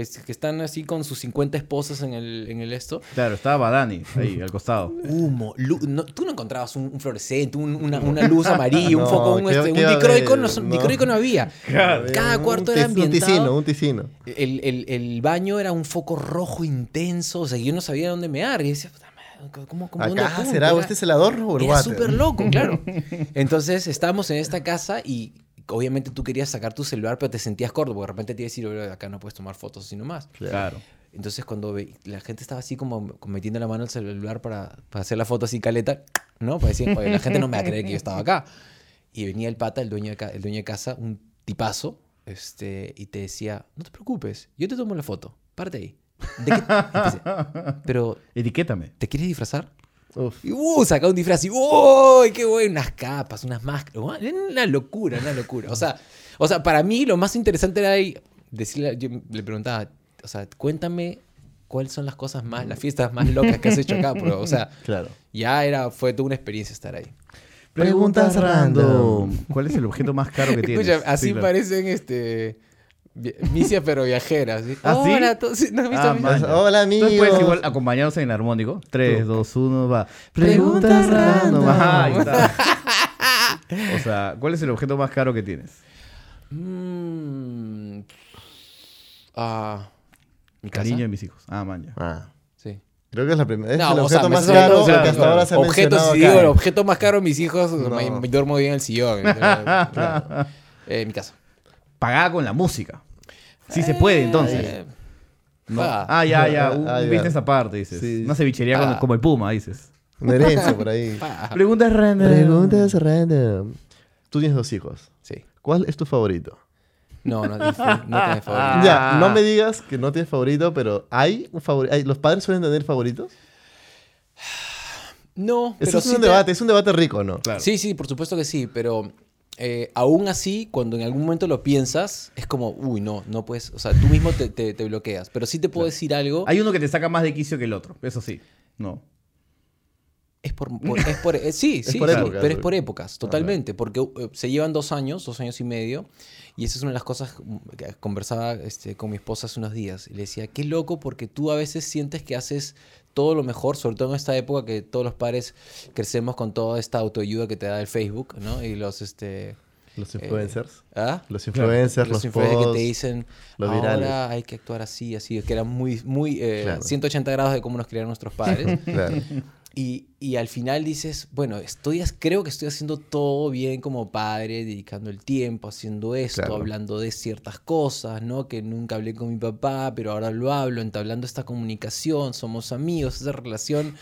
S3: que, que están así con sus 50 esposas en el, en el esto.
S1: Claro, estaba Badani ahí, al costado.
S3: Humo, no- tú no encontrabas un, un fluorescente, un- una, una luz amarilla, un foco, un,
S2: ¿qué-
S3: este, un dicroico, no,
S2: No.
S3: dicroico no había. Cada
S2: Un
S3: cuarto era
S2: Un
S3: ambientado.
S2: ticino, un ticino.
S3: El, el- el baño era un foco rojo intenso, o sea, yo no sabía dónde mear. Y decía, "Puta madre, ¿cómo, cómo, dónde
S2: Acá será, ¿este es el adorno o el
S3: Era súper loco, claro. Entonces estábamos en esta casa y obviamente tú querías sacar tu celular, pero te sentías corto, porque de repente te iba a decir, "Oye, acá no puedes tomar fotos así nomás.
S1: Claro.
S3: Entonces cuando la gente estaba así como metiendo la mano al celular para, para hacer la foto así caleta, ¿no? Para decir, oye, la gente no me va a creer que yo estaba acá. Y venía el pata, el dueño de, ca- el dueño de casa, un tipazo, este, y te decía, no te preocupes, yo te tomo la foto, parte ahí. ¿De qué? Pero,
S1: Etiquétame.
S3: ¿te quieres disfrazar?
S2: Uf.
S3: Y uh, saca un disfraz y ¡uy! ¡Qué bueno! Unas capas, unas máscaras. Una locura, una locura. O sea, o sea, para mí lo más interesante era ahí decirle, yo le preguntaba, o sea, cuéntame cuáles son las cosas más, las fiestas más locas que has hecho acá, bro. O sea,
S2: Claro.
S3: ya era, fue toda una experiencia estar ahí.
S2: Preguntas random.
S1: ¿Cuál es el objeto más caro que tienes?
S3: Escucha, así
S1: Sí, claro.
S3: parecen este misias pero viajeras. ¿sí?
S1: ¿Ah, sí?
S3: Hola, to- sí, ¿no has visto
S1: Ah,
S3: mi-
S1: man.
S2: Hola,
S1: Entonces puedes
S2: amigos.
S1: igual acompañarnos en el armónico. 3, 2, 1, va.
S2: Preguntas random.
S1: Ajá, ahí está. O sea, ¿cuál es el objeto más caro que tienes?
S3: Mm, ah, mi casa.
S1: Cariño de mis hijos. Ah, man, ya.
S2: Ah,
S3: Sí.
S2: creo que es la primera. Es
S3: No,
S2: el
S3: o sea,
S2: objeto
S3: me
S2: más caro
S3: hablando,
S2: que
S3: claro,
S2: hasta ahora se ha
S3: Objetos,
S2: mencionado
S3: si digo, el objeto más caro, mis hijos,
S2: No.
S3: me, me duermo bien en el sillón. Claro. Eh, mi casa.
S1: Pagada con la música. Sí se puede, entonces.
S3: Eh,
S1: No. Ah, ya, ya. Un
S2: Ah, ya.
S1: business aparte, dices.
S2: Sí.
S1: Una cevichería
S3: Ah.
S1: como el Puma, dices.
S2: Una herencia por ahí.
S1: Preguntas random.
S2: Preguntas random. Tú tienes dos hijos.
S3: Sí.
S2: ¿Cuál es tu favorito?
S3: No, no, no, tenés favorito.
S2: Ya, no me digas que no tienes favorito, pero ¿hay un favorito? ¿Los padres suelen tener favoritos?
S3: No, pero
S2: es
S3: sí
S2: un
S3: te-
S2: debate, es un debate rico, ¿no?
S1: Claro.
S3: Sí, sí, por supuesto que sí, pero eh, aún así, cuando en algún momento lo piensas, es como, uy, no, no puedes, o sea, tú mismo te, te- te bloqueas. Pero sí te puedo decir algo,
S1: Hay uno que te saca más de quicio que el otro. Eso sí. No.
S3: es por, por- es por- eh, sí, sí,
S2: por
S3: sí,
S2: épocas,
S3: pero es por épocas, totalmente, porque eh, se llevan dos años, dos años y medio, y esa es una de las cosas que conversaba este, con mi esposa hace unos días, y le decía, qué loco, porque tú a veces sientes que haces todo lo mejor, sobre todo en esta época que todos los padres crecemos con toda esta autoayuda que te da el Facebook, ¿no? Y los, este...
S2: Los influencers.
S3: ¿Ah?
S2: Los influencers,
S3: los
S2: los,
S3: influencers que te dicen
S2: los
S3: ahora
S2: virales".
S3: hay que actuar así, así, que era muy, muy eh,
S2: Claro.
S3: 180 grados de cómo nos criaron nuestros padres.
S2: Claro.
S3: Y, y al final dices, bueno, estoy, creo que estoy haciendo todo bien como padre, dedicando el tiempo, haciendo esto,
S2: Claro.
S3: hablando de ciertas cosas, ¿no? Que nunca hablé con mi papá, pero ahora lo hablo, entablando esta comunicación, somos amigos, esa relación.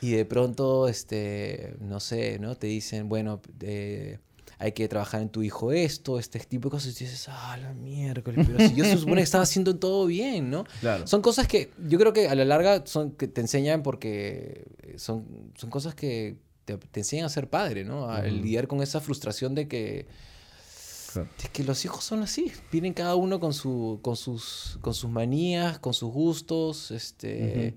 S3: Y de pronto, este, no sé, ¿no? Te dicen, bueno, eh, hay que trabajar en tu hijo esto, este tipo de cosas. Y dices, ah, la miércoles, pero si yo se supone que estaba haciendo todo bien, ¿no?
S1: Claro.
S3: Son cosas que yo creo que a la larga son que te enseñan porque son, son cosas que te, te enseñan a ser padre, ¿no? A lidiar con esa frustración de que,
S1: Claro.
S3: que los hijos son así. Vienen cada uno con, su, con, sus, con sus manías, con sus gustos, este,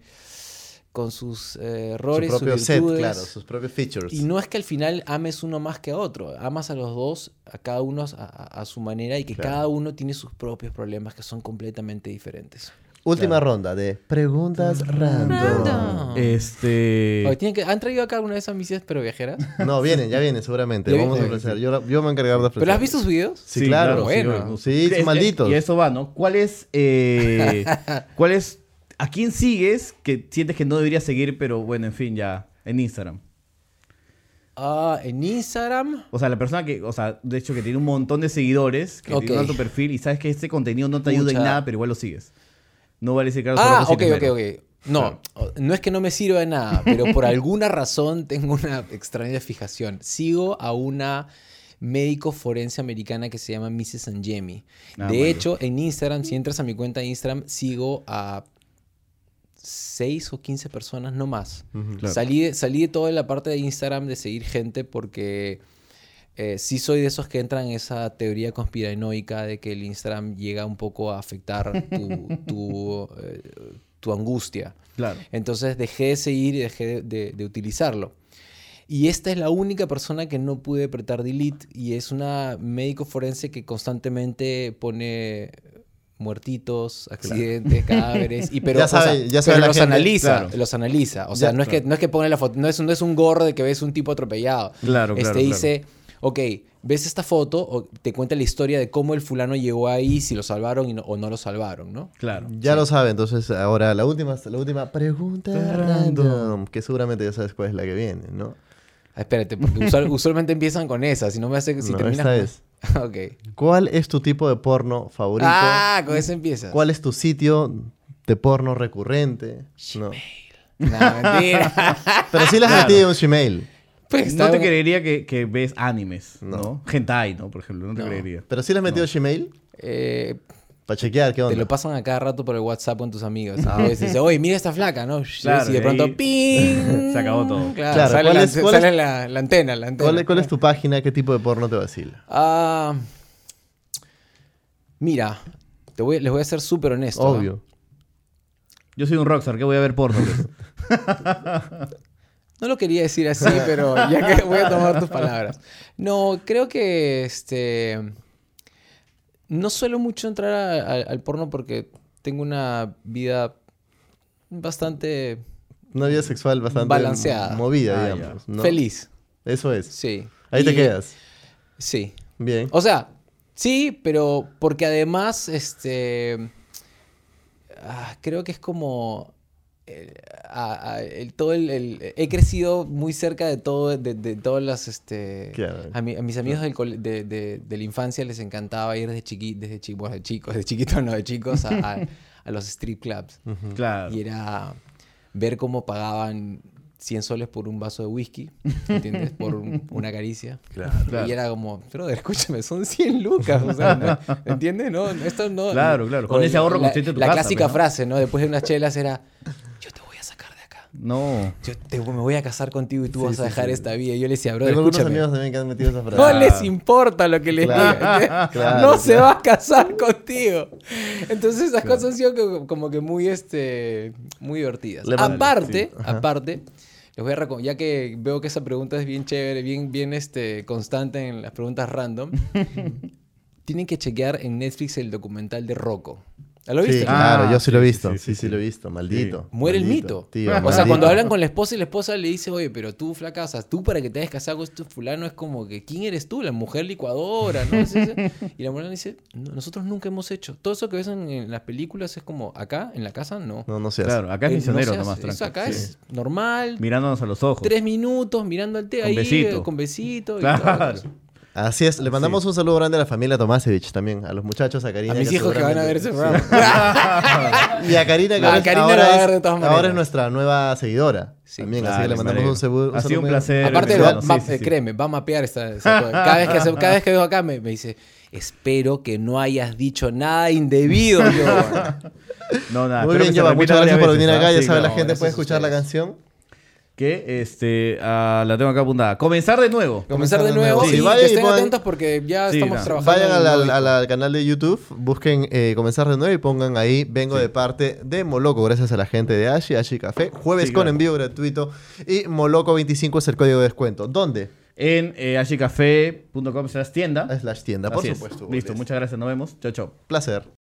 S3: con sus eh, errores,
S2: Su
S3: sus
S2: propio set,
S3: virtudes.
S2: claro, sus propios features.
S3: Y no es que al final ames uno más que a otro, amas a los dos, a cada uno a, a- a su manera y que
S2: Claro.
S3: cada uno tiene sus propios problemas que son completamente diferentes.
S2: Última ronda de preguntas random.
S3: Random.
S1: Este.
S3: Oye, ¿tienen que- ¿Han traído acá alguna vez a misias pero viajeras?
S2: No, vienen, ya vienen seguramente. Vamos a ofrecer. Yo, la- yo me voy a encargar de ofrecer.
S3: ¿Pero has visto sus videos?
S2: Sí, claro.
S3: Bueno.
S2: Sí, malditos.
S1: Y eso va, ¿no? ¿Cuál es, eh, ¿Cuál es. ¿A quién sigues que sientes que no deberías seguir, pero bueno, en fin, ya. En Instagram.
S3: Ah, en Instagram.
S1: O sea, la persona que, o sea, de hecho que tiene un montón de seguidores, que
S3: Ok.
S1: tiene un alto perfil y sabes que este contenido no te ayuda en nada, pero igual lo sigues. No vale decir que
S3: Ah, ok, ok, ok. No, no es que no me sirva de nada, pero por alguna razón tengo una extraña fijación. Sigo a una médico forense americana que se llama Mrs. Angemi.
S1: Ah,
S3: de
S1: bueno.
S3: hecho, en Instagram, si entras a mi cuenta de Instagram, sigo a 6 o 15 personas, no más.
S2: Ujú.
S1: Claro.
S3: Salí, de, salí de toda la parte de Instagram de seguir gente porque eh, sí soy de esos que entran en esa teoría conspiranoica de que el Instagram llega un poco a afectar tu, tu, eh, tu angustia.
S1: Claro.
S3: Entonces dejé de seguir y dejé de, de- de utilizarlo. Y esta es la única persona que no pude apretar delete y es una médico forense que constantemente pone muertitos, accidentes, cadáveres, y pero,
S2: Ya
S3: o sea,
S2: sabe- ya
S3: pero
S2: sabe la
S3: los
S2: gente,
S3: analiza,
S1: claro.
S3: los analiza. O sea,
S2: Ya,
S3: no, es que, no es que pone la foto, no es, no es un gorro de que ves un tipo atropellado.
S1: Claro, claro,
S3: Este
S1: claro.
S3: dice, ok, ves esta foto, o te cuenta la historia de cómo el fulano llegó ahí, si lo salvaron y no- o no lo salvaron, ¿no?
S1: Claro.
S2: Ya lo sabe, entonces ahora la última, la última pregunta
S1: Random.
S2: random, que seguramente ya sabes cuál es la que viene, ¿no?
S3: Ah, espérate, porque usual- usualmente empiezan con esa, si no me hace que si
S2: No,
S3: terminas
S2: esta es.
S3: ok.
S2: ¿Cuál es tu tipo de porno favorito?
S3: Ah, con eso empiezas.
S2: ¿Cuál es tu sitio de porno recurrente? No.
S3: No, mentira.
S2: Pero sí le has metido un Gmail.
S3: Pues
S1: No
S3: está-
S1: te creería que, que ves animes,
S2: No.
S1: ¿no? Hentai, ¿no? Por ejemplo, no te
S3: No.
S1: creería.
S2: Pero sí le has metido Gmail
S3: Eh,
S2: para chequear qué onda.
S3: te lo pasan a cada rato por el WhatsApp con tus amigos. A veces dice, oye, mira esta flaca, ¿no?
S1: Claro,
S3: y de pronto,
S1: ahí
S3: ¡ping!
S1: se acabó todo.
S3: Claro,
S2: Claro,
S3: sale,
S2: ¿cuál
S3: la,
S2: es- cuál
S3: sale
S2: es-
S3: la, la antena, la antena.
S2: ¿Cuál, es- cuál es tu página? ¿Qué tipo de porno te vacila?
S3: Ah, mira, te voy, les voy a ser súper honesto. ¿no?
S2: Obvio.
S1: Yo soy un rockstar, ¿qué voy a ver porno?
S3: No lo quería decir así, pero ya que voy a tomar tus palabras. No, creo que este. No suelo mucho entrar a- a- al porno porque tengo una vida bastante
S2: Una vida sexual bastante
S3: Balanceada.
S2: movida,
S1: Ah,
S2: digamos. ¿no?
S3: feliz.
S2: Eso es.
S3: Sí.
S2: Ahí te quedas.
S3: Sí.
S2: Bien.
S3: O sea, sí, pero porque además, este. ah, creo que es como. Eh, a- a- el- todo el, el- he crecido muy cerca de todo de, de todas las este
S2: Claro.
S3: a, mi- a mis amigos del cole- de, de- de la infancia les encantaba ir desde chiqui, desde chi- bueno, de chicos de chiquitos no de chicos a, a- a los strip clubs.
S1: Claro.
S3: y era ver cómo pagaban 100 soles por un vaso de whisky ¿entiendes? por un- una caricia
S1: Claro.
S3: y era como, pero escúchame, son 100 lucas, o sea, ¿no? ¿entiendes? No, esto no.
S1: Claro, claro, con ese ahorro
S3: la,
S1: construiste tu
S3: La
S1: casa,
S3: clásica
S1: pues, ¿no?
S3: frase, ¿no? Después de unas chelas era, yo te voy a sacar de acá.
S1: No.
S3: Yo te, me voy a casar contigo y tú
S2: Sí,
S3: vas a dejar
S2: sí.
S3: esta vida. Yo le decía, bro,
S2: Tengo algunos
S3: escúchame.
S2: amigos también que han metido esa frase.
S3: No les importa lo que les
S2: Claro,
S3: diga. no se va a casar contigo. Entonces esas cosas han sido como, que muy, este, muy divertidas.
S2: Le
S3: aparte, aparte, les voy a ya que veo que esa pregunta es bien chévere, bien, bien este, constante en las preguntas random, tienen que chequear en Netflix el documental de Rocco. ¿Lo viste?
S2: Sí, claro,
S1: Ah,
S2: yo sí lo he visto.
S1: sí,
S2: Sí,
S1: sí,
S2: sí,
S1: sí.
S2: lo he visto. Maldito.
S3: Muere el mito.
S2: tío,
S3: o sea, cuando hablan con la esposa y la esposa le dice, oye, pero tú, flaca, o sea, tú para que te hayas casado con este fulano es como que, ¿quién eres tú? La mujer licuadora, ¿no? Y la mujer le dice, "No, nosotros nunca hemos hecho. Todo eso que ves en, en las películas es como, acá, en la casa, no.
S2: No, no se hace.
S1: Claro, acá es
S3: Eh, no
S1: misionero nomás,
S3: hace. Eso
S1: tranqui.
S3: acá
S1: Sí.
S3: es normal.
S1: Mirándonos a los ojos.
S3: Tres minutos mirando al té
S1: Con
S3: ahí,
S1: besito.
S3: con besito. y
S1: Claro.
S2: Así es. Le mandamos un saludo grande a la familia Tomasevich también. A los muchachos, a Karina.
S3: A mis hijos que van a ver ese programa.
S2: Y a Karina, que ahora, es-
S3: Karina
S2: ahora
S3: a
S2: es,
S3: ver de todas
S2: ahora
S3: maneras.
S2: es nuestra nueva seguidora.
S3: Sí.
S2: también,
S1: Dale,
S2: así que le mandamos un, seguro,
S1: Ha sido
S2: saludo
S1: un placer.
S3: Aparte, va-
S1: sí,
S3: va-
S1: sí, sí.
S3: créeme, va a mapear esta. Cada vez, que hace- cada vez que vengo acá me, me dice, espero que no hayas dicho nada indebido. Yo,
S1: No, nada.
S2: Muy bien, Jova, muchas gracias por venir acá. Ya
S1: Sí,
S2: sabe, la
S1: claro.
S2: gente puede
S3: a
S2: escuchar la canción.
S1: Que este, ah, la tengo acá apuntada. Comenzar de nuevo.
S3: Comenzar de nuevo.
S2: Sí,
S3: y
S2: vayan
S3: que
S2: y
S3: estén
S2: pongan-
S3: atentos porque ya
S1: Sí,
S3: estamos
S1: no.
S3: trabajando.
S2: Vayan
S3: en
S2: al,
S3: un
S2: al-
S3: nuevo
S2: al-
S3: disco.
S2: al canal de YouTube, busquen eh, Comenzar de nuevo y pongan ahí Vengo de parte de Moloco, gracias a la gente de Ashi, Ashi Café. Jueves
S1: Sí,
S2: con
S1: claro.
S2: envío gratuito y Moloco25 es el código de descuento. ¿Dónde?
S1: En eh, ashicafé.com slash tienda.
S2: Es la tienda, por
S1: Así es.
S2: supuesto.
S1: Listo, muchas gracias. Nos vemos. Chao, chao.
S2: Placer.